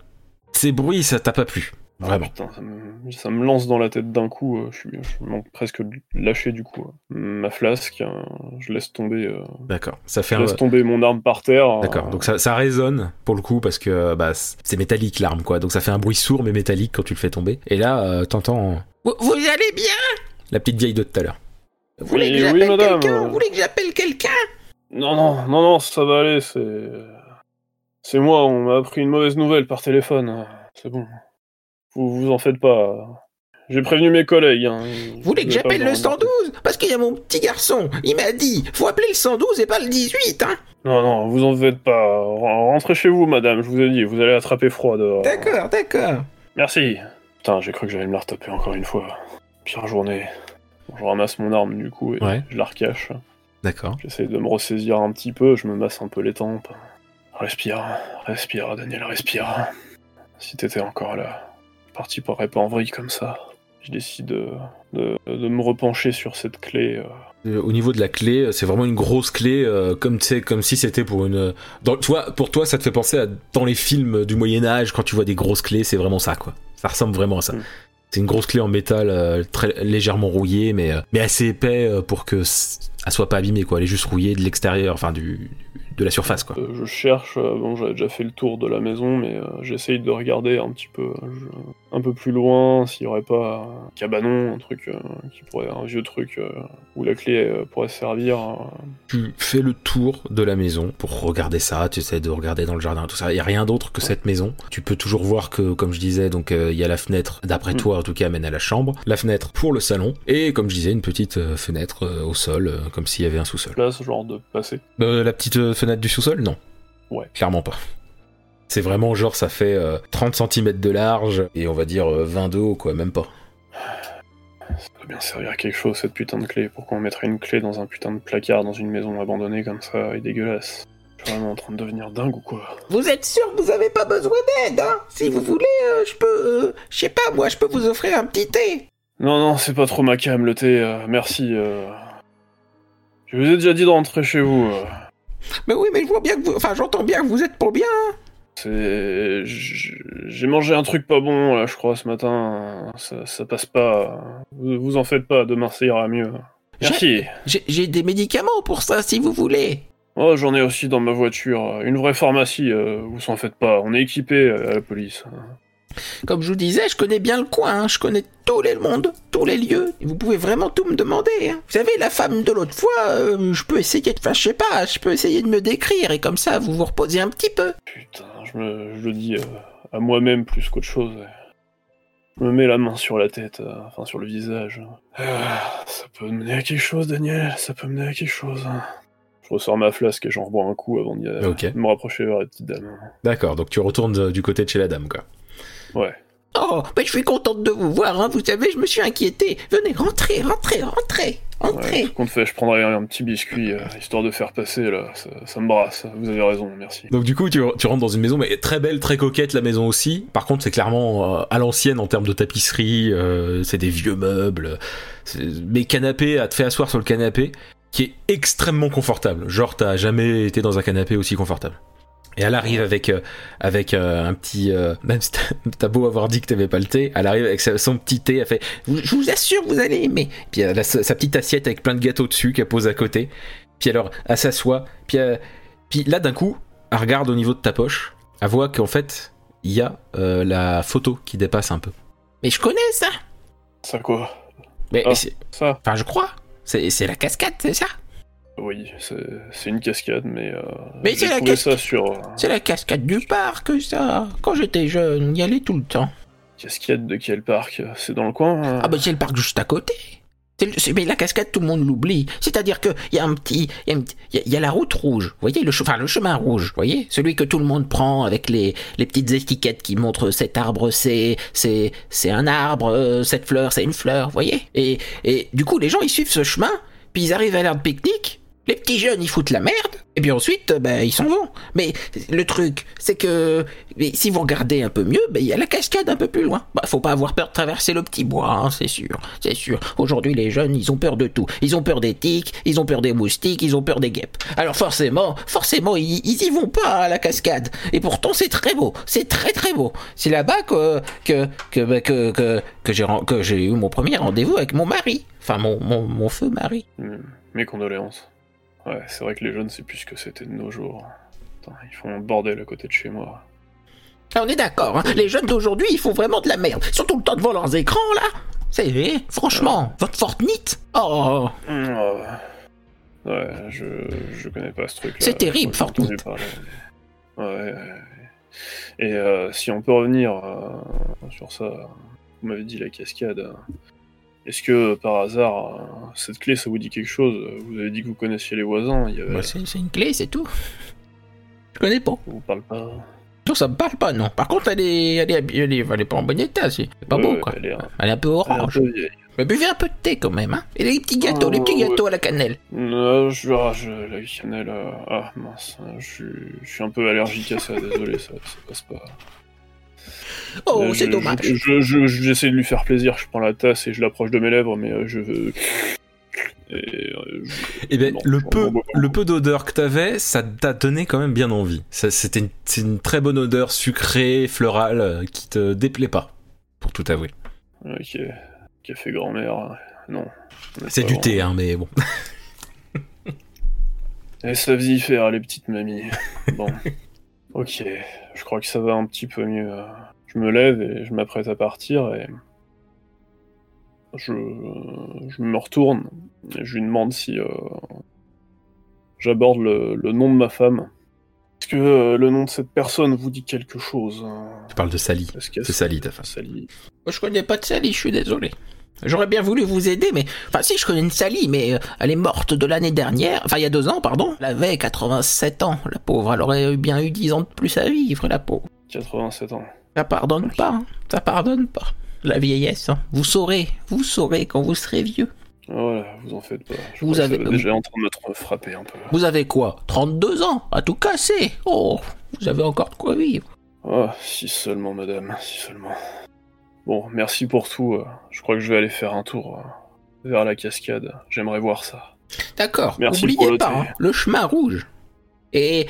ces bruits, ça t'a pas plu. Vraiment. Putain, ça me, ça me lance dans la tête d'un coup. euh, Je suis, je me manque presque de lâcher du coup. euh. Ma flasque, euh, je laisse tomber, euh, D'accord. Ça fait je un. laisse tomber mon arme par terre. D'accord. euh, Donc ça, ça résonne pour le coup parce que bah, c'est métallique l'arme quoi. Donc ça fait un bruit sourd mais métallique quand tu le fais tomber. Et là, euh, t'entends Vous, vous allez bien? la petite vieille de tout à l'heure. Vous voulez que Oui, quelqu'un? Vous voulez que j'appelle quelqu'un? Non, non, non, non, ça va aller, c'est. C'est moi, on m'a appris une mauvaise nouvelle par téléphone. C'est bon. Vous vous en faites pas. j'ai prévenu mes collègues. Hein. Vous voulez que j'appelle le en 112 Parce qu'il y a mon petit garçon, il m'a dit, faut appeler le 112 et pas le 18, hein Non, non, vous en faites pas. Rentrez chez vous, madame, je vous ai dit, vous allez attraper froid dehors. D'accord, d'accord. Merci. Putain, j'ai cru que j'allais me la retaper encore une fois. Pire journée. Bon, je ramasse mon arme du coup et Ouais. je la recache. D'accord. J'essaie de me ressaisir un petit peu, je me masse un peu les tempes. Respire, respire, Daniel, respire. Si t'étais encore là, parti paraît pas en vrille comme ça. Je décide de, de, de me repencher sur cette clé. euh. Euh, Au niveau de la clé, euh, c'est vraiment une grosse clé, euh, comme comme si c'était pour une. Dans, tu vois, pour toi, ça te fait penser à dans les films du Moyen Âge quand tu vois des grosses clés, c'est vraiment ça, quoi. Ça ressemble vraiment à ça. Mm. C'est une grosse clé en métal, euh, très légèrement rouillée, mais euh, mais assez épais euh, pour que elle soit pas abîmée, quoi. Elle est juste rouillée de l'extérieur, enfin du de la surface, quoi. Je cherche, bon j'avais déjà fait le tour de la maison, mais j'essaye de regarder un petit peu, je- un peu plus loin, s'il y aurait pas un cabanon, un truc euh, qui pourrait, un vieux truc euh, où la clé euh, pourrait servir. Tu fais le tour de la maison pour regarder ça, tu essaies de regarder dans le jardin, tout ça. Il y a rien d'autre que cette maison. Tu peux toujours voir que, comme je disais, donc il y a la fenêtre, d'après Mm. toi en tout cas, mène à la chambre, la fenêtre pour le salon, et comme je disais, une petite fenêtre au sol, comme s'il y avait un sous-sol. place, genre de. Euh, la petite fenêtre du sous-sol, non. Ouais. Clairement pas. C'est vraiment genre ça fait euh, 30 cm de large et on va dire euh, 20 de haut, quoi, même pas. Ça peut bien servir à quelque chose cette putain de clé. Pourquoi on mettrait une clé dans un putain de placard dans une maison abandonnée comme ça et dégueulasse? Je suis vraiment en train de devenir dingue ou quoi? Vous êtes sûr que vous avez pas besoin d'aide, hein? Si vous voulez, euh, je peux... euh, je sais pas, moi, je peux vous offrir un petit thé. Non, non, c'est pas trop ma cam le thé, euh, merci. euh. Je vous ai déjà dit de rentrer chez vous. euh. Mais oui, mais je vois bien que vous... Enfin, j'entends bien que vous êtes pour bien. C'est. J'ai mangé un truc pas bon, là, je crois, ce matin. Ça, ça passe pas. Vous, vous en faites pas, demain ça ira mieux. Merci. J'ai des médicaments pour ça, si vous voulez. Oh, j'en ai aussi dans ma voiture. Une vraie pharmacie, euh, vous en faites pas. On est équipé euh, à la police. Comme je vous disais, je connais bien le coin, hein. je connais tous les mondes, tous les lieux. Et vous pouvez vraiment tout me demander. hein. Vous savez, la femme de l'autre fois, euh, je peux essayer de... Enfin, je sais pas, je peux essayer de me décrire, et comme ça, vous vous reposez un petit peu. Putain, je, me, je le dis euh, à moi-même plus qu'autre chose. Je me mets la main sur la tête, euh, enfin sur le visage. Ah, ça peut mener à quelque chose, Daniel, ça peut mener à quelque chose. Je ressors ma flasque et j'en rebois un coup avant de me rapprocher vers la petite dame. D'accord, donc tu retournes du côté de chez la dame, quoi. Ouais. Oh, mais je suis contente de vous voir, hein. vous savez, je me suis inquiété. Venez, rentrez, rentrez, rentrez, Ouais, entrez. ce qu'on te fait, je prendrai un petit biscuit, euh, histoire de faire passer, là. Ça, ça me brasse, vous avez raison, merci. Donc du coup, tu, tu rentres dans une maison, mais très belle, très coquette la maison aussi. Par contre, c'est clairement euh, à l'ancienne en termes de tapisserie. euh, c'est des vieux meubles. Mais canapé, à te faire asseoir sur le canapé, qui est extrêmement confortable. Genre, t'as jamais été dans un canapé aussi confortable. Et elle arrive avec euh, avec euh, un petit euh, même si t'as- beau avoir dit que t'avais pas le thé, elle arrive avec son petit thé, elle fait Je vous assure, vous allez aimer. puis elle a sa, sa petite assiette avec plein de gâteaux dessus qu'elle pose à côté. Puis alors, elle s'assoit. Puis, elle- puis là, d'un coup, elle regarde au niveau de ta poche. Elle voit qu'en fait, il y a euh, la photo qui dépasse un peu. Mais je connais ça. Ça quoi? Mais Ah. c'est- Ça Enfin, je crois. C'est c'est la cascade, c'est ça? Oui, c'est une cascade, mais. Euh, Mais c'est la sur. euh, la cascade du parc, ça. Quand j'étais jeune, on y allait tout le temps. Cascade de quel parc? C'est dans le coin hein? Ah bah c'est le parc juste à côté. Le- mais la cascade, tout le monde l'oublie. C'est-à-dire qu'il y a un petit, il y, a un petit- il y a- il y a la route rouge, vous voyez, le, che- enfin, le chemin rouge, vous voyez, celui que tout le monde prend avec les, les petites étiquettes qui montrent cet arbre, c'est, c'est, c'est un arbre, euh, cette fleur, c'est une fleur, vous voyez? Et, et du coup, les gens ils suivent ce chemin, puis ils arrivent à l'heure de pique-nique. Les petits jeunes, ils foutent la merde, et puis ensuite, ben, ils s'en vont. Mais le truc, c'est que si vous regardez un peu mieux, ben, il y a la cascade un peu plus loin. Bah, faut pas avoir peur de traverser le petit bois, hein, c'est sûr, c'est sûr. Aujourd'hui, les jeunes, ils ont peur de tout. Ils ont peur des tiques, ils ont peur des moustiques, ils ont peur des guêpes. Alors forcément, forcément, ils, ils y vont pas à la cascade. Et pourtant, c'est très beau, c'est très très beau. C'est là-bas que que que bah, que que, que j'ai eu mon premier rendez-vous avec mon mari. Enfin, mon mon, mon feu mari. Hmm, Mes condoléances. Ouais, c'est vrai que les jeunes, c'est plus ce que c'était de nos jours. Putain, ils font un bordel à côté de chez moi. Ah, On est d'accord, hein. les jeunes d'aujourd'hui, ils font vraiment de la merde. Ils sont tout le temps devant leurs écrans, là. C'est franchement, votre Fortnite Oh, Hmm, ouais. Je, je connais pas ce truc-là. C'est terrible, Fortnite. Ouais, ouais, ouais. Et euh, si on peut revenir euh, sur ça. vous m'avez dit la cascade. Est-ce que par hasard, euh, cette clé, ça vous dit quelque chose? Vous avez dit que vous connaissiez les voisins. Il y avait... Bah, c'est une clé, c'est tout. Je connais pas. Ça vous parle pas? Non, ça me parle pas, non. Par contre, elle est, elle est, elle est, elle est pas en bon état, c'est c'est pas Ouais, beau, quoi. Elle est, un- Elle est un peu un orange. peu. Mais buvez un peu de thé quand même, hein. Et les petits gâteaux, les petits ouais. gâteaux à la cannelle. Euh, je, ah, je, la cannelle. euh, ah mince, euh, je, suis- je suis un peu allergique à ça, désolé, ça, ça passe pas. Oh, Euh, c'est je- dommage. je- je- je- J'essaie de lui faire plaisir, je prends la tasse et je l'approche de mes lèvres, mais euh, je veux. Et, euh, Eh ben, Non, le peu, le peu d'odeur que t'avais, ça t'a donné quand même bien envie. C'était une, c'est une très bonne odeur sucrée, florale, euh, qui te déplaît pas, pour tout avouer. Ok. Café grand-mère. Non. C'est du vraiment. thé, hein, mais bon. Et ça faisait y faire, les petites mamies. Bon. ok. Je crois que ça va un petit peu mieux. Je me lève et je m'apprête à partir et. Je, je me retourne et je lui demande si euh, j'aborde le, le nom de ma femme. Est-ce que euh, le nom de cette personne vous dit quelque chose hein? Tu parles de Sally. C'est Sally, ta femme. Sally. Moi, je connais pas de Sally, je suis désolé. J'aurais bien voulu vous aider, mais... Enfin, si, je connais une Sally, mais euh, elle est morte de l'année dernière. Enfin, il y a deux ans, pardon. Elle avait 87 ans, la pauvre. Elle aurait bien eu 10 ans de plus à vivre, la pauvre. 87 ans. Ça pardonne pas, hein. ça pardonne pas. La vieillesse, hein. Vous saurez, vous saurez quand vous serez vieux. Voilà, vous en faites pas. Je Vous que avez- déjà en train de me frapper un peu. Vous avez quoi? 32 ans, à tout casser. Oh, vous avez encore de quoi vivre. Ah, si seulement, madame, si seulement. Bon, merci pour tout. euh, Je crois que je vais aller faire un tour euh, vers la cascade. J'aimerais voir ça. D'accord, Merci n'oubliez pas, hein, le chemin rouge. Et,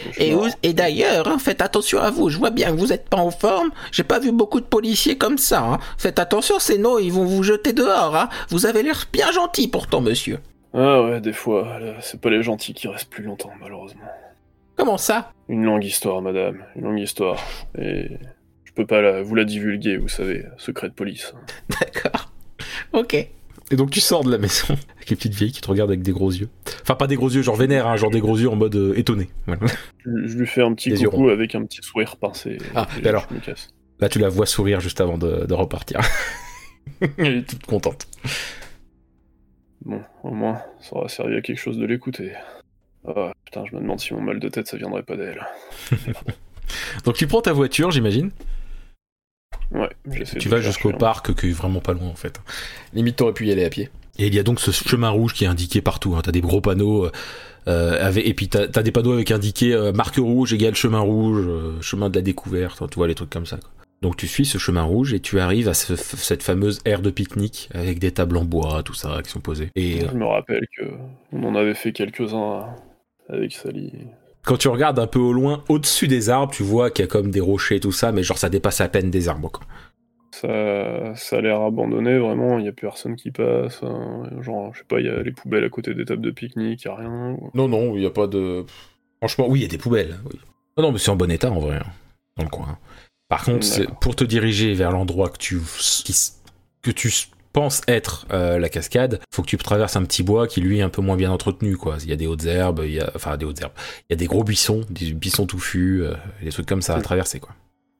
et, d'ailleurs, hein, faites attention à vous. Je vois bien que vous n'êtes pas en forme. J'ai pas vu beaucoup de policiers comme ça. hein. Faites attention, ces noms, ils vont vous jeter dehors. hein. Vous avez l'air bien gentil pourtant, monsieur. Ah ouais, des fois, c'est pas les gentils qui restent plus longtemps, malheureusement. Comment ça? Une longue histoire, madame, une longue histoire. Et peux pas la- vous la divulguer, vous savez, secret de police. D'accord. Ok. Et donc tu sors de la maison avec les petites vieilles qui te regardent avec des gros yeux. Enfin, pas des gros yeux genre vénère, hein, genre des gros yeux en mode euh, étonné. Voilà. Je, je lui fais un petit Les coucou avec un petit sourire pincé. Ah, et alors je me casse. Là, tu la vois sourire juste avant de, de repartir. Elle est toute contente. Bon, au moins, ça aura servi à quelque chose de l'écouter. Ah, putain, je me demande si mon mal de tête, ça viendrait pas d'elle. Donc tu prends ta voiture, j'imagine. Ouais, Tu vas jusqu'au un- parc, qui est vraiment pas loin en fait. Limite, t'aurais pu y aller à pied. Et il y a donc ce chemin rouge qui est indiqué partout. Hein. T'as des gros panneaux, euh, euh, avec, et puis t'as as des panneaux avec indiqué euh, marque rouge égale chemin rouge, euh, chemin de la découverte. hein, tu vois les trucs comme ça. quoi. Donc tu suis ce chemin rouge et tu arrives à ce- cette fameuse aire de pique-nique avec des tables en bois, tout ça qui sont posées. Et euh, Je me rappelle que on en avait fait quelques-uns avec Sally. Quand tu regardes un peu au loin, au-dessus des arbres, tu vois qu'il y a comme des rochers, tout ça, mais genre ça dépasse à peine des arbres. Quoi. Ça, ça a l'air abandonné, vraiment, il n'y a plus personne qui passe. hein. Genre, je sais pas, il y a les poubelles à côté des tables de pique-nique, il a rien. ou- Non, non, il n'y a pas de. Franchement, oui, il y a des poubelles. Oui. Non, non, mais c'est en bon état en vrai, hein, dans le coin. Par contre, pour te diriger vers l'endroit que tu, qui que tu penses être euh, la cascade, faut que tu traverses un petit bois qui lui est un peu moins bien entretenu. Quoi. Il y a des hautes herbes, il y a... enfin des hautes herbes. Il y a des gros buissons, des buissons touffus, euh, des trucs comme ça à traverser. Quoi.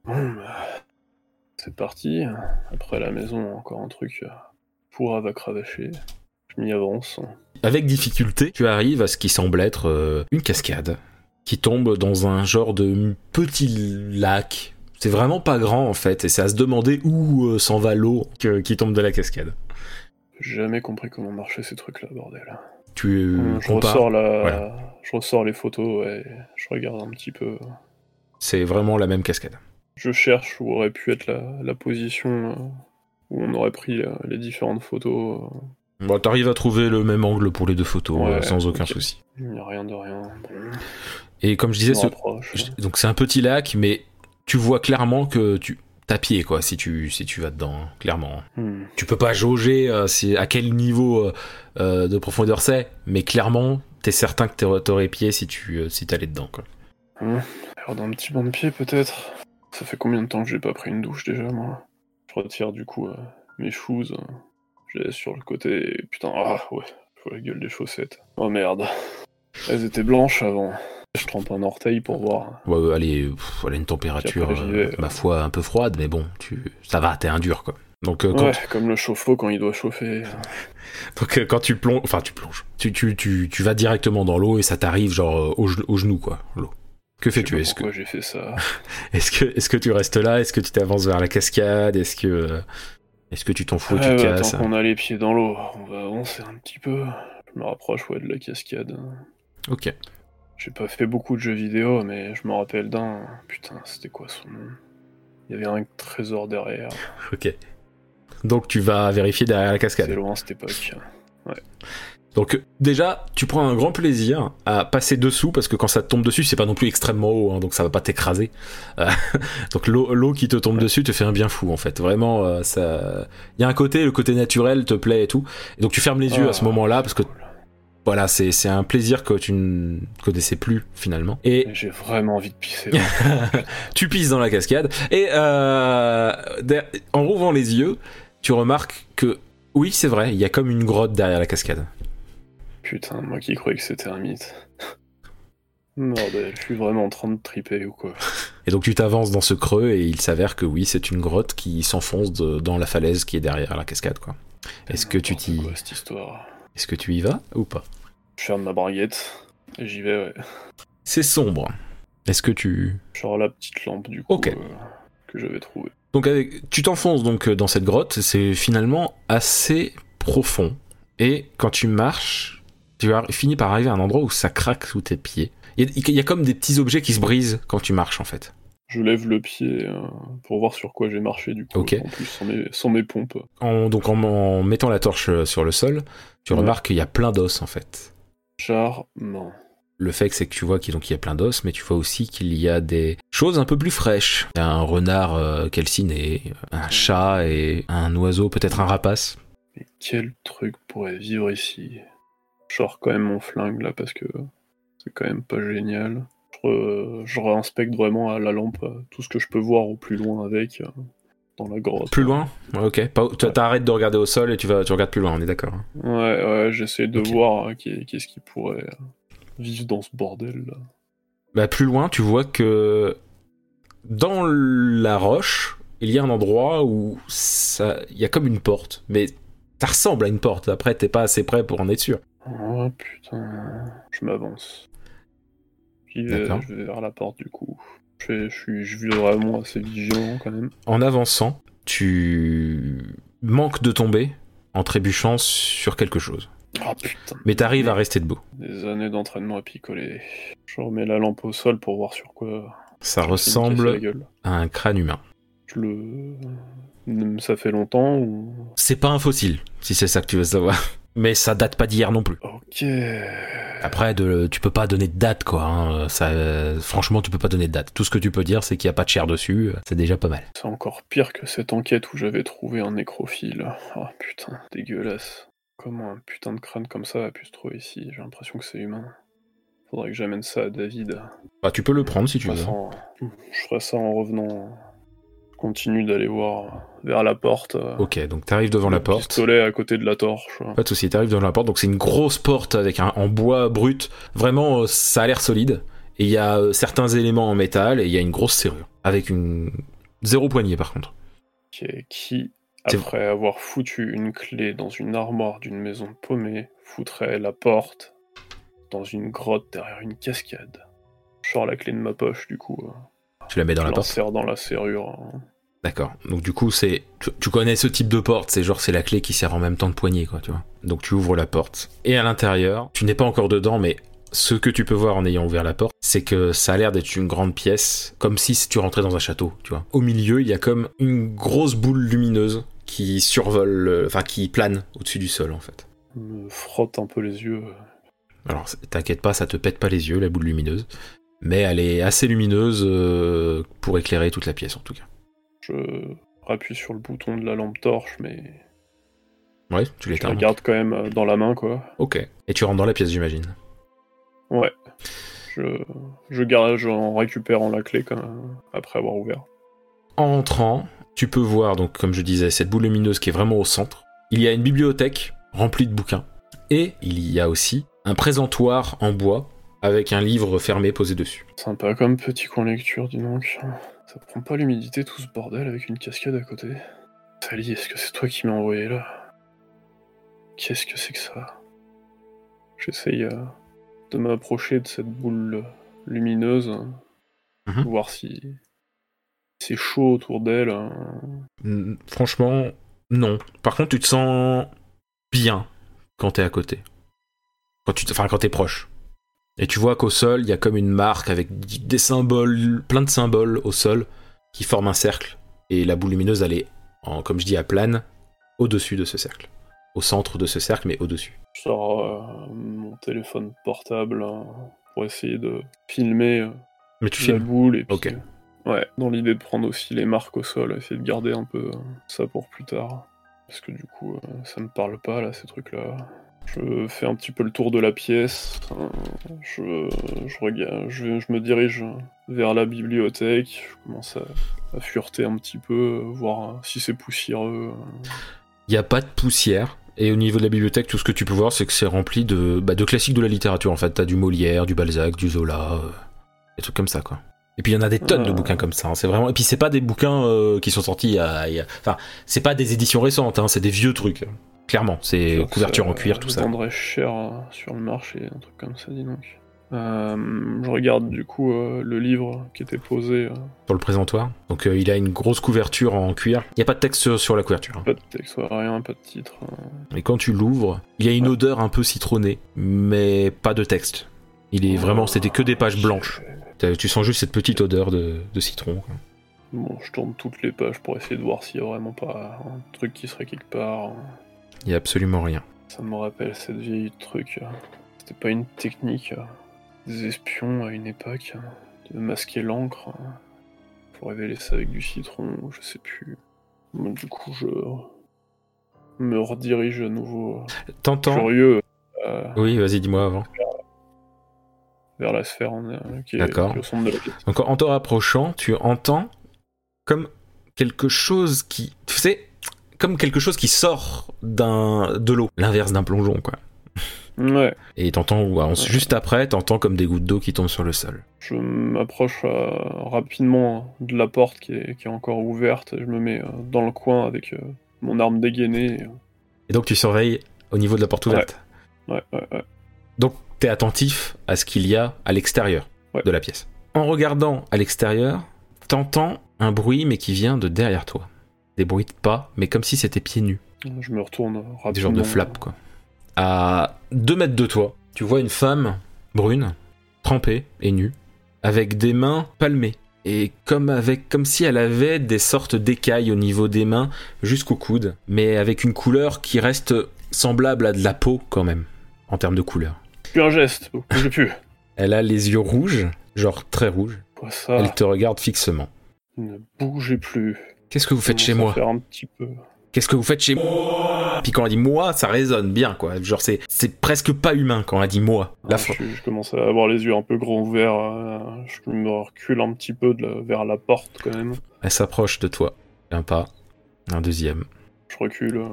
Bon, bah, c'est parti. Après la maison, encore un truc euh, pour va cravacher. Je m'y avance. Avec difficulté, tu arrives à ce qui semble être euh, une cascade qui tombe dans un genre de petit lac. C'est vraiment pas grand en fait, et c'est à se demander où euh, s'en va l'eau qui tombe de la cascade. J'ai jamais compris comment marchaient ces trucs-là, bordel. Tu euh, Hum, je, ressors la... voilà. je ressors les photos et je regarde un petit peu. c'est vraiment la même cascade. Je cherche où aurait pu être la, la position euh, où on aurait pris les différentes photos. Bon, T'arrives à trouver le même angle pour les deux photos Ouais, sans aucun souci. Il n'y a rien de rien. Bon, Et comme je disais, ce- donc c'est un petit lac, mais tu vois clairement que tu t'as pied quoi si tu si tu vas dedans, clairement. Hmm. Tu peux pas jauger euh, à quel niveau euh, euh, de profondeur c'est, mais clairement t'es certain que t'aurais- pied si tu euh, si t'allais dedans quoi. Alors d'un petit banc de pied peut-être. Ça fait combien de temps que j'ai pas pris une douche déjà moi? Je retire du coup mes shoes. je les laisse sur le côté. et Putain, ah ouais, je vois la gueule des chaussettes. Oh merde. Elles étaient blanches avant. Je trempe un orteil pour voir. Ouais, est, pff, elle a une température, après, vais, euh, ma foi, un peu froide, mais bon, tu, ça va, t'es un dur, quoi. Donc, euh, quand, Ouais, comme le chauffe-eau quand il doit chauffer. donc, euh, quand tu plonges, enfin tu plonges, tu, tu, tu, tu vas directement dans l'eau et ça t'arrive genre au, au genou quoi, l'eau. Que fais-tu? Est-ce que, j'ai fait ça est-ce que, est-ce que tu restes là? Est-ce que tu t'avances vers la cascade? Est-ce que, est-ce que tu t'en fous Ouais, Tu bah, casses? Tant qu'on a les pieds dans l'eau, on va avancer un petit peu. Je me rapproche ouais, de la cascade. Ok. J'ai pas fait beaucoup de jeux vidéo, mais je me rappelle d'un. Putain, c'était quoi son nom? Il y avait un trésor derrière. Ok. Donc tu vas vérifier derrière la C'est cascade. loin cette époque. Donc déjà, tu prends un grand plaisir à passer dessous parce que quand ça te tombe dessus, c'est pas non plus extrêmement haut, hein, donc ça va pas t'écraser. Euh, donc l'eau qui te tombe dessus te fait un bien fou en fait. Vraiment, euh, ça. Il y a un côté, le côté naturel te plaît et tout. Et donc tu fermes les yeux à ce Ah, moment-là parce que cool. Voilà, c'est c'est un plaisir que tu ne connaissais plus finalement. Et J'ai vraiment envie de pisser. tu pisses dans la cascade et euh, en rouvrant les yeux, tu remarques que oui, c'est vrai, il y a comme une grotte derrière la cascade. Putain, moi qui croyais que c'était un mythe. Bordel, je suis vraiment en train de triper ou quoi. Et donc tu t'avances dans ce creux et il s'avère que oui, c'est une grotte qui s'enfonce dans la falaise qui est derrière la cascade quoi. Est-ce que tu t'y. Est-ce que tu y vas ou pas? Je ferme ma braguette et j'y vais, ouais. C'est sombre. Est-ce que tu Genre la petite lampe du coup Ok. euh, que j'avais trouvée. Donc avec... tu t'enfonces donc euh, dans cette grotte, c'est finalement assez profond et quand tu marches, tu finis par arriver à un endroit où ça craque sous tes pieds. Il y, a- il y a comme des petits objets qui se brisent quand tu marches en fait. Je lève le pied euh, pour voir sur quoi j'ai marché du coup. Ok. En plus sans mes, sans mes pompes. En, donc en, en mettant la torche sur le sol, tu Ouais. remarques qu'il y a plein d'os en fait. Charmant. Le fait c'est que tu vois qu'il y a plein d'os, mais tu vois aussi qu'il y a des choses un peu plus fraîches. Il y a un renard euh, calciné, un chat et un oiseau, peut-être un rapace. Mais quel truc pourrait vivre ici? Je sors quand même mon flingue là parce que c'est quand même pas génial. Je, re- je réinspecte vraiment à la lampe euh, tout ce que je peux voir au plus loin avec euh, dans la grotte. Plus loin Ouais, Ok. Tu- T'arrêtes de regarder au sol et tu vas, tu regardes plus loin. On est d'accord. hein. Ouais, ouais, j'essaie de voir qui- qu'est-ce qui pourrait euh, vivre dans ce bordel là. Bah, plus loin, tu vois que dans la roche, il y a un endroit où ça, il y a comme une porte, mais ça ressemble à une porte. Après, t'es pas assez près pour en être sûr. Oh putain, je m'avance. Je vais vers la porte du coup. Je, suis, je suis vraiment assez vigilant quand même. En avançant, tu manques de tomber en trébuchant sur quelque chose. Oh putain, Mais t'arrives à rester debout. des années d'entraînement à picoler. Je remets la lampe au sol pour voir sur quoi. Ça ressemble à un crâne humain. Je le. Ça fait longtemps ou. C'est pas un fossile, si c'est ça que tu veux savoir. Mais ça date pas d'hier non plus. Ok. Après, de, tu peux pas donner de date, quoi. hein. Ça, euh, franchement, tu peux pas donner de date. Tout ce que tu peux dire, c'est qu'il y a pas de chair dessus. C'est déjà pas mal. C'est encore pire que cette enquête où j'avais trouvé un nécrophile. Oh putain, dégueulasse. Comment un putain de crâne comme ça a pu se trouver ici? J'ai l'impression que c'est humain. Faudrait que j'amène ça à David. Bah, tu peux le prendre si tu veux. en, je ferai ça en revenant. Continue d'aller voir vers la porte. euh, Ok, donc t'arrives devant la porte. pistolet à côté de la torche. Pas de souci, t'arrives devant la porte. Donc c'est une grosse porte avec un en bois brut. Vraiment, euh, ça a l'air solide. Et il y a euh, certains éléments en métal et il y a une grosse serrure avec une zéro poignée par contre. Qui, qui, après avoir foutu une clé dans une armoire d'une maison paumée, foutrait la porte dans une grotte derrière une cascade. Je sors la clé de ma poche, du coup. Tu la mets dans la porte. l'insère dans la serrure. D'accord. Donc du coup, c'est tu, tu connais ce type de porte, c'est genre c'est la clé qui sert en même temps de poignée quoi, tu vois. Donc tu ouvres la porte et à l'intérieur, tu n'es pas encore dedans mais ce que tu peux voir en ayant ouvert la porte, c'est que ça a l'air d'être une grande pièce, comme si tu rentrais dans un château, tu vois. Au milieu, il y a comme une grosse boule lumineuse qui survole, euh, enfin qui plane au-dessus du sol en fait. Me frotte un peu les yeux. Alors t'inquiète pas, ça te pète pas les yeux la boule lumineuse, mais elle est assez lumineuse euh, pour éclairer toute la pièce en tout cas. Je rappuie sur le bouton de la lampe torche, mais Ouais, tu je l'éteins. la donc. garde quand même euh, dans la main, quoi. Ok. Et tu rentres dans la pièce, j'imagine. Ouais. Je, je garage en récupérant la clé quand après avoir ouvert. En rentrant, tu peux voir, donc comme je disais, cette boule lumineuse qui est vraiment au centre. Il y a une bibliothèque remplie de bouquins. Et il y a aussi un présentoir en bois avec un livre fermé posé dessus. Sympa comme petit coin lecture, dis donc. Ça prend pas l'humidité tout ce bordel avec une cascade à côté. Sally, est-ce que c'est toi qui m'as envoyé là? Qu'est-ce que c'est que ça? J'essaye euh, de m'approcher de cette boule lumineuse, Mhm. voir si c'est chaud autour d'elle. hein. Franchement, non. Par contre, tu te sens bien quand t'es à côté. Quand tu, te- enfin, quand t'es proche. Et tu vois qu'au sol, il y a comme une marque avec des symboles, plein de symboles au sol qui forment un cercle. Et la boule lumineuse, elle est, en, comme je dis, à plane, au-dessus de ce cercle. Au centre de ce cercle, mais au-dessus. Je sors euh, mon téléphone portable hein, pour essayer de filmer euh, Mais tu la filmes. boule et puis, Ok. euh, ouais, dans l'idée de prendre aussi les marques au sol, essayer de garder un peu ça pour plus tard. Parce que du coup, ça me parle pas là, ces trucs-là. Je fais un petit peu le tour de la pièce. euh, je, je, regarde, je, je me dirige vers la bibliothèque. Je commence à, à fureter un petit peu, voir si c'est poussiéreux. Il n'y a pas de poussière. Et au niveau de la bibliothèque, tout ce que tu peux voir, c'est que c'est rempli de, bah, de classiques de la littérature. En fait, t'as du Molière, du Balzac, du Zola, euh, des trucs comme ça, quoi. Et puis il y en a des tonnes de Ah. bouquins comme ça. hein. C'est vraiment. Et puis c'est pas des bouquins euh, qui sont sortis a- Enfin, c'est pas des éditions récentes. Hein, c'est des vieux trucs. Clairement, c'est couverture en ça cuir, tout ça. vendrait cher euh, sur le marché, un truc comme ça, dis donc. Euh, je regarde du coup euh, le livre qui était posé. euh, Sur le présentoir. Donc euh, il a une grosse couverture en cuir. Il y a pas de texte sur, la couverture. hein. pas de texte, rien, pas de titre. euh. Et quand tu l'ouvres, il y a une odeur un peu citronnée, mais pas de texte. Il est vraiment, c'était que des pages blanches. Tu sens juste cette petite odeur de, de citron. quoi. Bon, je tourne toutes les pages pour essayer de voir s'il y a vraiment pas un truc qui serait quelque part. Il y a absolument rien. Ça me rappelle cette vieille truc. euh, C'était pas une technique euh, des espions à une époque euh, de masquer l'encre pour révéler ça avec du citron, je sais plus. Bon, du coup, je me redirige à nouveau T'entends curieux euh, Oui, vas-y, dis-moi avant. vers la sphère en, euh, qui, est, qui est au centre de la pièce. Donc en te rapprochant, tu entends comme quelque chose qui, tu sais, comme quelque chose qui sort d'un de l'eau, l'inverse d'un plongeon, quoi. Ouais, Et t'entends, ouais, on- juste après, t'entends comme des gouttes d'eau qui tombent sur le sol. je m'approche euh, rapidement de la porte qui est, qui est encore ouverte et je me mets euh, dans le coin avec euh, mon arme dégainée. et, Et donc tu surveilles au niveau de la porte Ouais. ouverte. Ouais, ouais, ouais. Donc t'es attentif à ce qu'il y a à l'extérieur Ouais. de la pièce. En regardant à l'extérieur, t'entends un bruit mais qui vient de derrière toi. Des bruits de pas, mais comme si c'était pieds nus. Je me retourne rapidement. Des genres de flaps, quoi. À deux mètres de toi, tu vois une femme brune, trempée et nue, avec des mains palmées. Et comme, avec, comme si elle avait des sortes d'écailles au niveau des mains jusqu'au coude, mais avec une couleur qui reste semblable à de la peau quand même, en termes de couleur. Plus un geste, bougez plus. Elle a les yeux rouges, genre très rouges. Quoi ça? Elle te regarde fixement. Ne bougez plus. Qu'est-ce que vous faites chez moi Faire un petit peu. Qu'est-ce que vous faites chez moi Puis quand elle dit moi, ça résonne bien, quoi. Genre, c'est, c'est presque pas humain quand elle dit moi. La je, je commence à avoir les yeux un peu grands ouverts. euh, je me recule un petit peu de la- vers la porte quand même. Elle s'approche de toi. Un pas, un deuxième. Je recule. euh.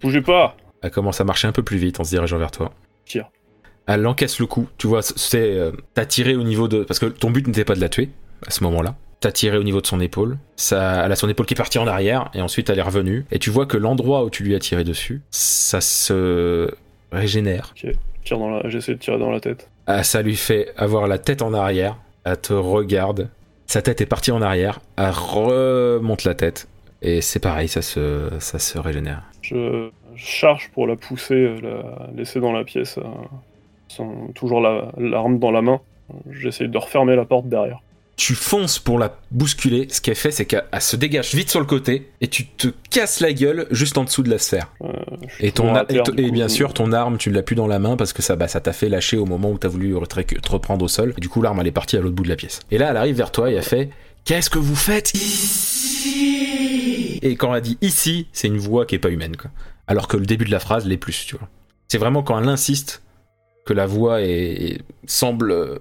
Bougez pas Elle commence à marcher un peu plus vite en se dirigeant vers toi. Tire. Elle encaisse le coup. Tu vois, c'est euh, t'as tiré au niveau de parce que ton but n'était pas de la tuer à ce moment-là. T'as tiré au niveau de son épaule. Ça, elle a son épaule qui est partie en arrière et ensuite elle est revenue. Et tu vois que l'endroit où tu lui as tiré dessus, ça se régénère. Tire dans la... J'essaie de tirer dans la tête. Ah, ça lui fait avoir la tête en arrière. Elle te regarde. Sa tête est partie en arrière. Elle remonte la tête. Et c'est pareil, ça se, ça se régénère. Je charge pour la pousser, la laisser dans la pièce. euh, sans... Toujours la- l'arme dans la main. J'essaie de refermer la porte derrière. Tu fonces pour la bousculer. Ce qu'elle fait, c'est qu'elle elle se dégage vite sur le côté et tu te casses la gueule juste en dessous de la sphère. Euh, Et, ton, a- terre, bien sûr, ton arme, tu ne l'as plus dans la main parce que ça bah, ça t'a fait lâcher au moment où t'as voulu te reprendre au sol. Et du coup, l'arme, elle est partie à l'autre bout de la pièce. Et là, elle arrive vers toi et elle fait Qu'est-ce que vous faites ici? Et quand elle dit ici, c'est une voix qui est pas humaine, quoi. Alors que le début de la phrase l'est plus, tu vois. C'est vraiment quand elle insiste que la voix est, semble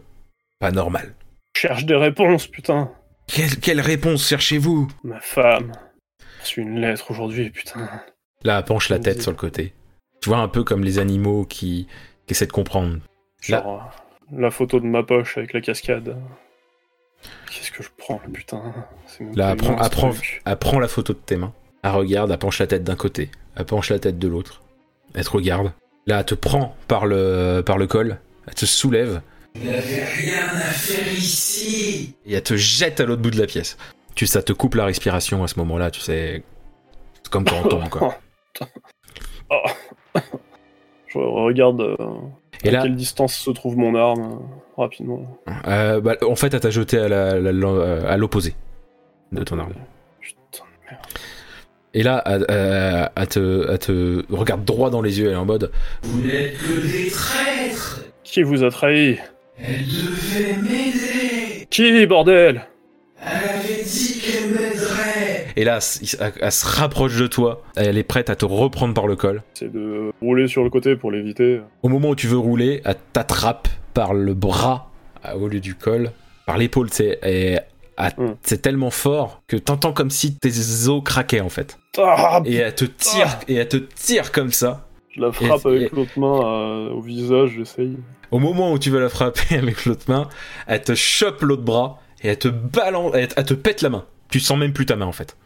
pas normale. Cherche des réponses, putain. Quelle, quelle réponse cherchez-vous? Ma femme. J'ai reçu une lettre aujourd'hui, putain. Là, elle penche la tête sur le côté. Tu vois un peu comme les animaux qui, qui essaient de comprendre. Là- Genre, euh, la photo de ma poche avec la cascade. Qu'est-ce que je prends, putain? Même Là, elle prend, prend la photo de tes mains. Elle regarde, elle penche la tête d'un côté, elle penche la tête de l'autre. Elle te regarde. Là, elle te prend par le, par le col, elle te soulève. Vous n'avez rien à faire ici. Et elle te jette à l'autre bout de la pièce. Tu, ça te coupe la respiration à ce moment-là, tu sais. C'est comme quand on tombe, quoi. Oh. Je regarde euh, Et à là, quelle distance se trouve mon arme euh, rapidement. euh, bah, en fait, elle t'a jeté à la- la- la- à l'opposé de ton arme. Putain de merde. Et là, elle, elle- elle te, elle te regarde droit dans les yeux, elle est en mode Vous n'êtes que des traîtres. Qui vous a trahi? Elle devait m'aider. Qui, bordel? Elle avait dit qu'elle m'aiderait. Et là, elle, elle se rapproche de toi, elle est prête à te reprendre par le col. C'est de rouler sur le côté pour l'éviter. Au moment où tu veux rouler, elle t'attrape par le bras euh, au lieu du col, par l'épaule, tu sais, et elle- Hmm. c'est tellement fort que t'entends comme si tes os craquaient en fait. Ah, Et elle te tire, Ah. et elle te tire comme ça. Je la frappe Et- avec l'autre main euh, au visage, j'essaye. Au moment où tu veux la frapper avec l'autre main, elle te chope l'autre bras et elle te balance, elle, elle te pète la main. Tu sens même plus ta main en fait.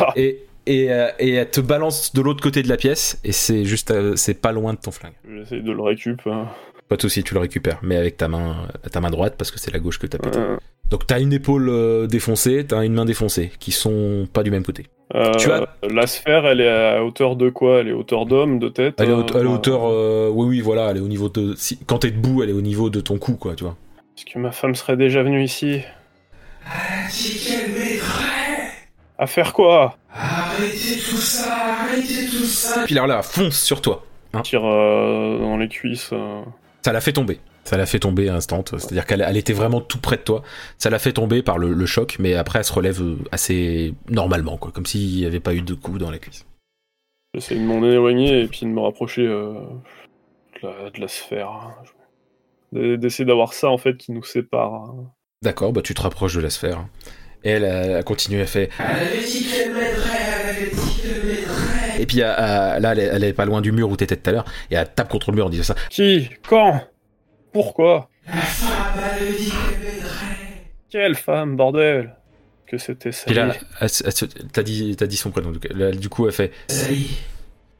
Ah. Et, et, euh, et elle te balance de l'autre côté de la pièce et c'est juste, euh, c'est pas loin de ton flingue. J'essaye de le récup. hein. Pas de souci, tu le récupères, mais avec ta main, ta main droite parce que c'est la gauche que t'as pété. Euh, Donc t'as une épaule euh, défoncée, t'as une main défoncée, qui sont pas du même côté. euh, Tu as- La sphère, elle est à hauteur de quoi? Elle est à hauteur d'homme, de tête Elle est, euh, haute- enfin, hauteur, euh, oui oui voilà, elle est au niveau de, si, quand t'es debout, elle est au niveau de ton cou quoi, tu vois. Est-ce que ma femme serait déjà venue ici? Elle a dit qu'elle m'aiderait. À faire quoi? Arrêtez tout ça, arrêtez tout ça. Puis là, là, fonce sur toi. Tire euh, dans les cuisses. Ça l'a fait tomber. Ça l'a fait tomber instant. C'est-à-dire qu'elle elle était vraiment tout près de toi. Ça l'a fait tomber par le, le choc, mais après elle se relève euh, assez normalement, quoi, comme s'il n'y avait pas eu de coup dans la cuisse. J'essaie de m'en éloigner et puis de me rapprocher euh, de, la, de la sphère. D- D'essayer d'avoir ça en fait qui nous sépare. D'accord, bah tu te rapproches de la sphère. Et elle, elle fait. Elle avait Et puis euh, euh, là, elle est, elle est pas loin du mur où t'étais tout à l'heure, et elle tape contre le mur en disant ça. Qui Quand? Pourquoi? La femme, dit qu'elle femme, bordel Que c'était ça Puis là, t'as dit, son prénom. là, du coup, elle fait. Ça y est.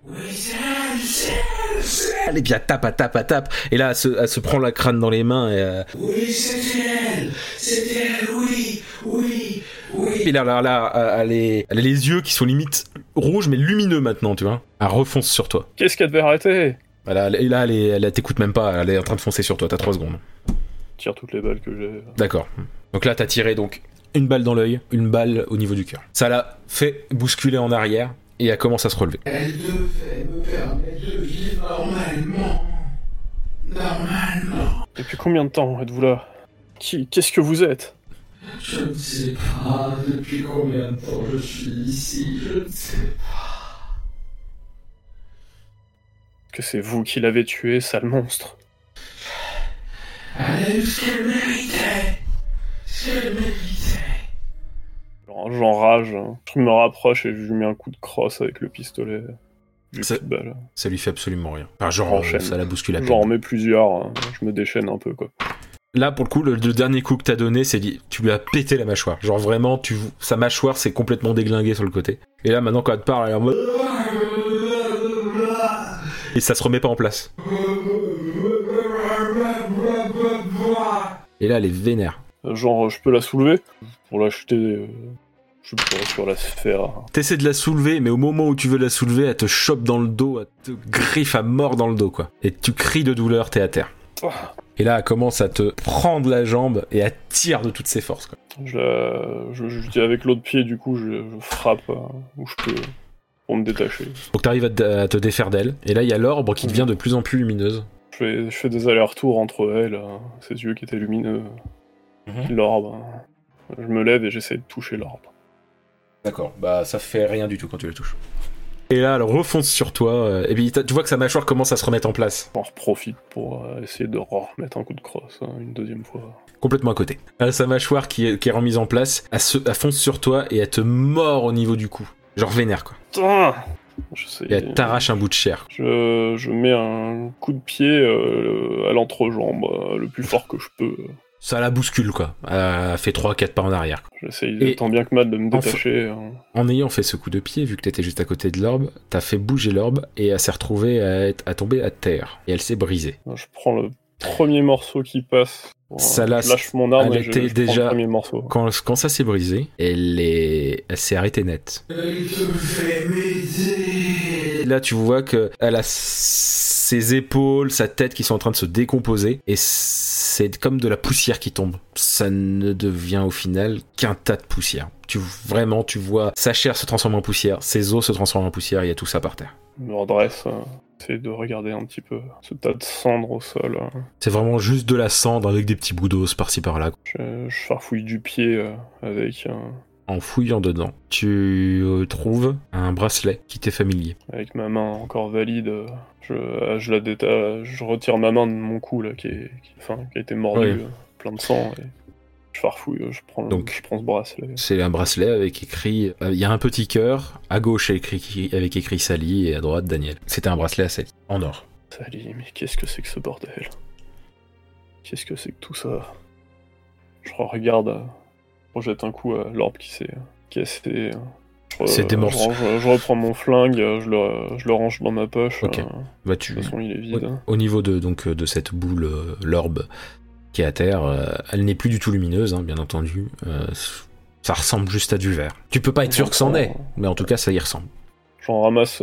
Oui, c'est elle, c'est elle, c'est elle. Et puis elle tape, elle tape, elle tape. Et là, elle se, elle se prend la crâne dans les mains. Et, euh, Oui, c'était elle. C'était elle, oui, oui, oui. Et là, là, là, elle, est- elle a les yeux qui sont limite rouges mais lumineux maintenant, tu vois. Elle refonce sur toi. Qu'est-ce qu'elle devait arrêter? Voilà, et là, elle, est- elle t'écoute même pas. Elle est en train de foncer sur toi. T'as 3 secondes. Tire toutes les balles que j'ai. D'accord. Donc là, t'as tiré donc une balle dans l'œil, une balle au niveau du cœur. Ça l'a fait bousculer en arrière et elle commence à se relever. Elle devait me permettre de vivre normalement. Normalement. Depuis combien de temps êtes-vous là? Qui Qu'est-ce que vous êtes? Je ne sais pas depuis combien de temps je suis ici, je ne sais Que c'est vous qui l'avez tué, sale monstre. Elle a eu ce qu'elle méritait. Ce qu'elle méritait. Genre, J'enrage, hein. je me rapproche et je lui mets un coup de crosse avec le pistolet. J'ai C'est- plus de balles. Ça lui fait absolument rien. Enfin, genre, Enchaîne. ça la bouscule à peine. J'en remets plusieurs, hein. je me déchaîne un peu quoi. Là, pour le coup, le, le dernier coup que t'as donné, c'est dit, tu lui as pété la mâchoire. Genre vraiment, tu, sa mâchoire s'est complètement déglinguée sur le côté. Et là, maintenant, quand elle te parle, elle est en mode... Et ça se remet pas en place. Et là, elle est vénère. Genre, je peux la soulever pour la jeter euh, je sur la sphère. T'essaies de la soulever, mais au moment où tu veux la soulever, elle te chope dans le dos, elle te griffe à mort dans le dos, quoi. Et tu cries de douleur, t'es à terre. Et là, elle commence à te prendre la jambe et elle tire de toutes ses forces, quoi. Je, la- je, je dis avec l'autre pied, du coup, je, je frappe euh, où je peux pour me détacher. Donc t'arrives à, te- à te défaire d'elle. Et là, il y a l'orbre qui devient de plus en plus lumineuse. Je fais, je fais des allers-retours entre elle, euh, ses yeux qui étaient lumineux, Mhm. l'orbe. hein. Je me lève et j'essaie de toucher l'orbe. D'accord, bah ça fait rien du tout quand tu la touches. Et là, elle refonce sur toi, euh, et puis tu vois que sa mâchoire commence à se remettre en place, J'en reprofite pour euh, essayer de remettre un coup de crosse hein, une deuxième fois. complètement à côté. Euh, sa mâchoire qui est, qui est remise en place, elle, se, elle fonce sur toi et elle te mord au niveau du cou. Genre vénère, quoi. Putain je sais. Et elle t'arrache un bout de chair. Je, je mets un coup de pied euh, à l'entrejambe, euh, le plus fort que je peux. Ça la bouscule, quoi. Elle fait 3-4 pas en arrière. J'essaye tant bien que mal de me détacher. hein. En ayant fait ce coup de pied, vu que t'étais juste à côté de l'orbe, t'as fait bouger l'orbe et elle s'est retrouvée à, être- à tomber à terre. Et elle s'est brisée. Je prends le premier morceau qui passe. Ça l'a- lâche mon arme elle et était je déjà- le premier morceau. Quand, quand ça s'est brisé, elle est, elle s'est arrêtée net. Là, tu vois que elle a ses épaules, sa tête qui sont en train de se décomposer et c'est comme de la poussière qui tombe. Ça ne devient au final qu'un tas de poussière. Tu vraiment, tu vois sa chair se transformer en poussière, ses os se transforment en poussière, il y a tout ça par terre. Je me redresse. de regarder un petit peu ce tas de cendres au sol. euh. C'est vraiment juste de la cendre avec des petits bouts d'os par-ci par-là. Je, je farfouille du pied euh, avec, un- En fouillant dedans, tu euh, trouves un bracelet qui t'est familier. avec ma main encore valide. euh, Je, je la déta- je retire ma main de mon cou là, qui, est, qui, enfin, qui a été mordu, Oui. euh, plein de sang. Et je farfouille, euh, je prends, le- Donc- je prends ce bracelet. C'est un bracelet avec écrit. Il y a un petit cœur. À gauche, écrit, avec écrit Sally et à droite Daniel. C'était un bracelet à Sally, en or. Sally, mais qu'est-ce que c'est que ce bordel? Qu'est-ce que c'est que tout ça? Je regarde, je projette un coup à l'orbe qui s'est cassé. C'est des morceaux. je reprends mon flingue, euh, je le, je le range dans ma poche. Ok. euh, Bah, de tu, toute façon, il est vide. au, au niveau de, donc, euh, de cette boule, euh, l'orbe qui est à terre, euh, elle n'est plus du tout lumineuse, hein, bien entendu. Ça ressemble juste à du verre. Tu peux pas être sûr que c'en est, mais en tout cas, ça y ressemble. J'en ramasse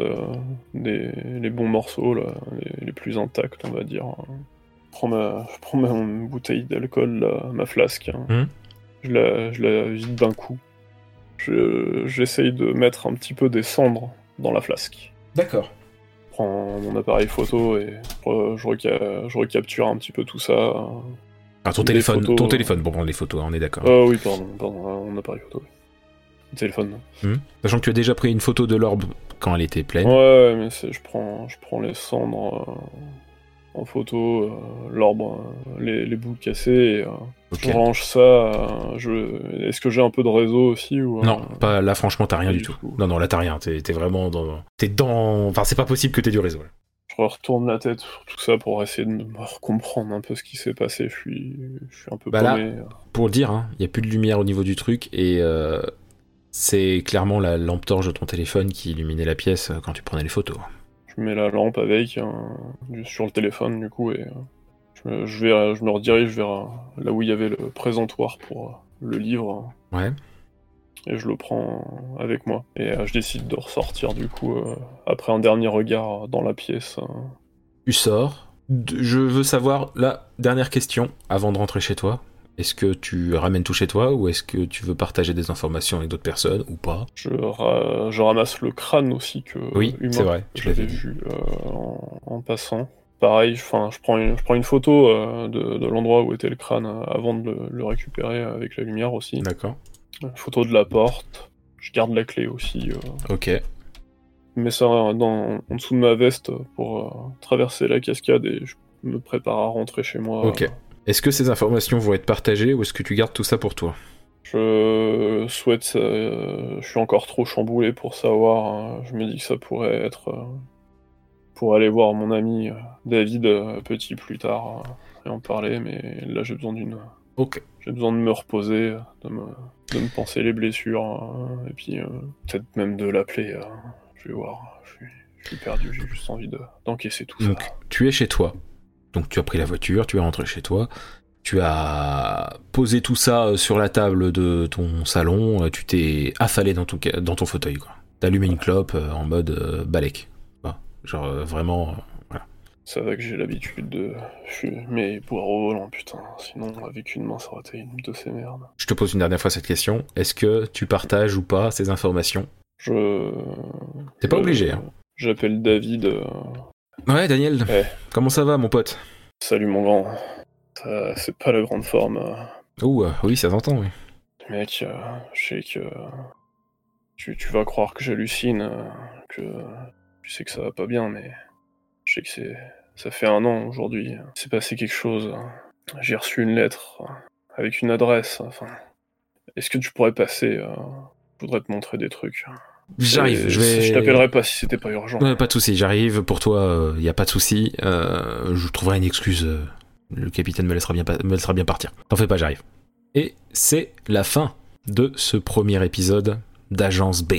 des, les bons morceaux, là, les, les plus intacts, on va dire. Je prends ma, je prends ma bouteille d'alcool, ma flasque. hein. Mhm. Je, la, je la vide d'un coup. Je- J'essaye de mettre un petit peu des cendres dans la flasque. D'accord. Je prends mon appareil photo et je, je reca- je recapture un petit peu tout ça. Ah, ton Des téléphone, photos, ton euh. téléphone pour prendre les photos, on est d'accord. Oh oui, pardon, pardon, euh, mon appareil photo. oui. Téléphone. Sachant que tu as déjà pris une photo de l'orbe quand elle était pleine. Ouais, mais c'est- je prends, je prends les cendres euh, en photo, euh, l'orbe, euh, les, les bouts cassés, et, euh, je range ça. euh, je... Est-ce que j'ai un peu de réseau aussi ou, euh, Non, pas là, franchement, t'as rien du du tout. tout. Non, non, là, t'as rien. T'es vraiment dans. T'es dans. Enfin, c'est pas possible que t'aies du réseau. là. Je retourne la tête sur tout ça pour essayer de me comprendre un peu ce qui s'est passé. Je suis, je suis un peu Bah là- paumé. Pour le dire, il hein, y a plus de lumière au niveau du truc et euh, c'est clairement la lampe torche de ton téléphone qui illuminait la pièce euh, quand tu prenais les photos. Je mets la lampe avec euh, du- sur le téléphone du coup et euh, je, me, je vais, je me redirige vers euh, là où il y avait le présentoir pour euh, le livre. Ouais. et je le prends avec moi. Et euh, je décide de ressortir du coup euh, après un dernier regard dans la pièce. euh. Tu sors. Je veux savoir, la dernière question avant de rentrer chez toi. Est-ce que tu ramènes tout chez toi ou est-ce que tu veux partager des informations avec d'autres personnes ou pas? Je, ra- je ramasse le crâne aussi que Oui, humain c'est vrai, tu l'avais vu euh, en, en passant. Pareil, enfin, je prends une, je prends une photo euh, de, de l'endroit où était le crâne euh, avant de le, le récupérer avec la lumière aussi. D'accord. Photo de la porte. Je garde la clé aussi. euh. Ok. Je mets ça dans, en dessous de ma veste pour euh, traverser la cascade et je me prépare à rentrer chez moi. Ok. Est-ce que ces informations vont être partagées ou est-ce que tu gardes tout ça pour toi? Je souhaite. euh, je suis encore trop chamboulé pour savoir. hein. Je me dis que ça pourrait être. Pour aller voir mon ami euh, David euh, petit plus tard euh, et en parler, mais là j'ai besoin d'une. Ok. J'ai besoin de me reposer, de me, de me penser les blessures, et puis euh, peut-être même de l'appeler. je vais voir. Je suis, je suis perdu, j'ai juste envie de- d'encaisser tout Donc, ça. tu es chez toi. Donc, tu as pris la voiture, tu es rentré chez toi. Tu as posé tout ça sur la table de ton salon. Tu t'es affalé dans ton, ca- dans ton fauteuil. quoi. T'as allumé une clope en mode euh, balèque. Genre euh, vraiment. euh, voilà. Ça va que j'ai l'habitude de fumer boire au volant, putain. Sinon, avec une main, ça aurait été une de ces merdes. Je te pose une dernière fois cette question. Est-ce que tu partages ou pas ces informations? Je. T'es pas je- obligé. Hein. J'appelle David. euh, Ouais, Daniel. Ouais. Comment ça va, mon pote? Salut mon grand. C'est pas la grande forme. euh. Ouh, euh, oui, ça s'entend, oui. Mec, euh, je sais que. Tu, tu vas croire que j'hallucine, euh, que. Tu sais que ça va pas bien, mais. Je sais que c'est. Ça fait un an aujourd'hui. Il s'est passé quelque chose. J'ai reçu une lettre euh, avec une adresse. Enfin. Est-ce que tu pourrais passer euh, Je voudrais te montrer des trucs. J'arrive. Je vais. Je t'appellerai pas si c'était pas urgent. Ouais, pas de souci, j'arrive. Pour toi, il y a pas de souci. Euh, je trouverai une excuse euh, Le capitaine me laissera bien, me laissera bien partir. T'en fais pas, j'arrive. Et c'est la fin de ce premier épisode d'Agence B.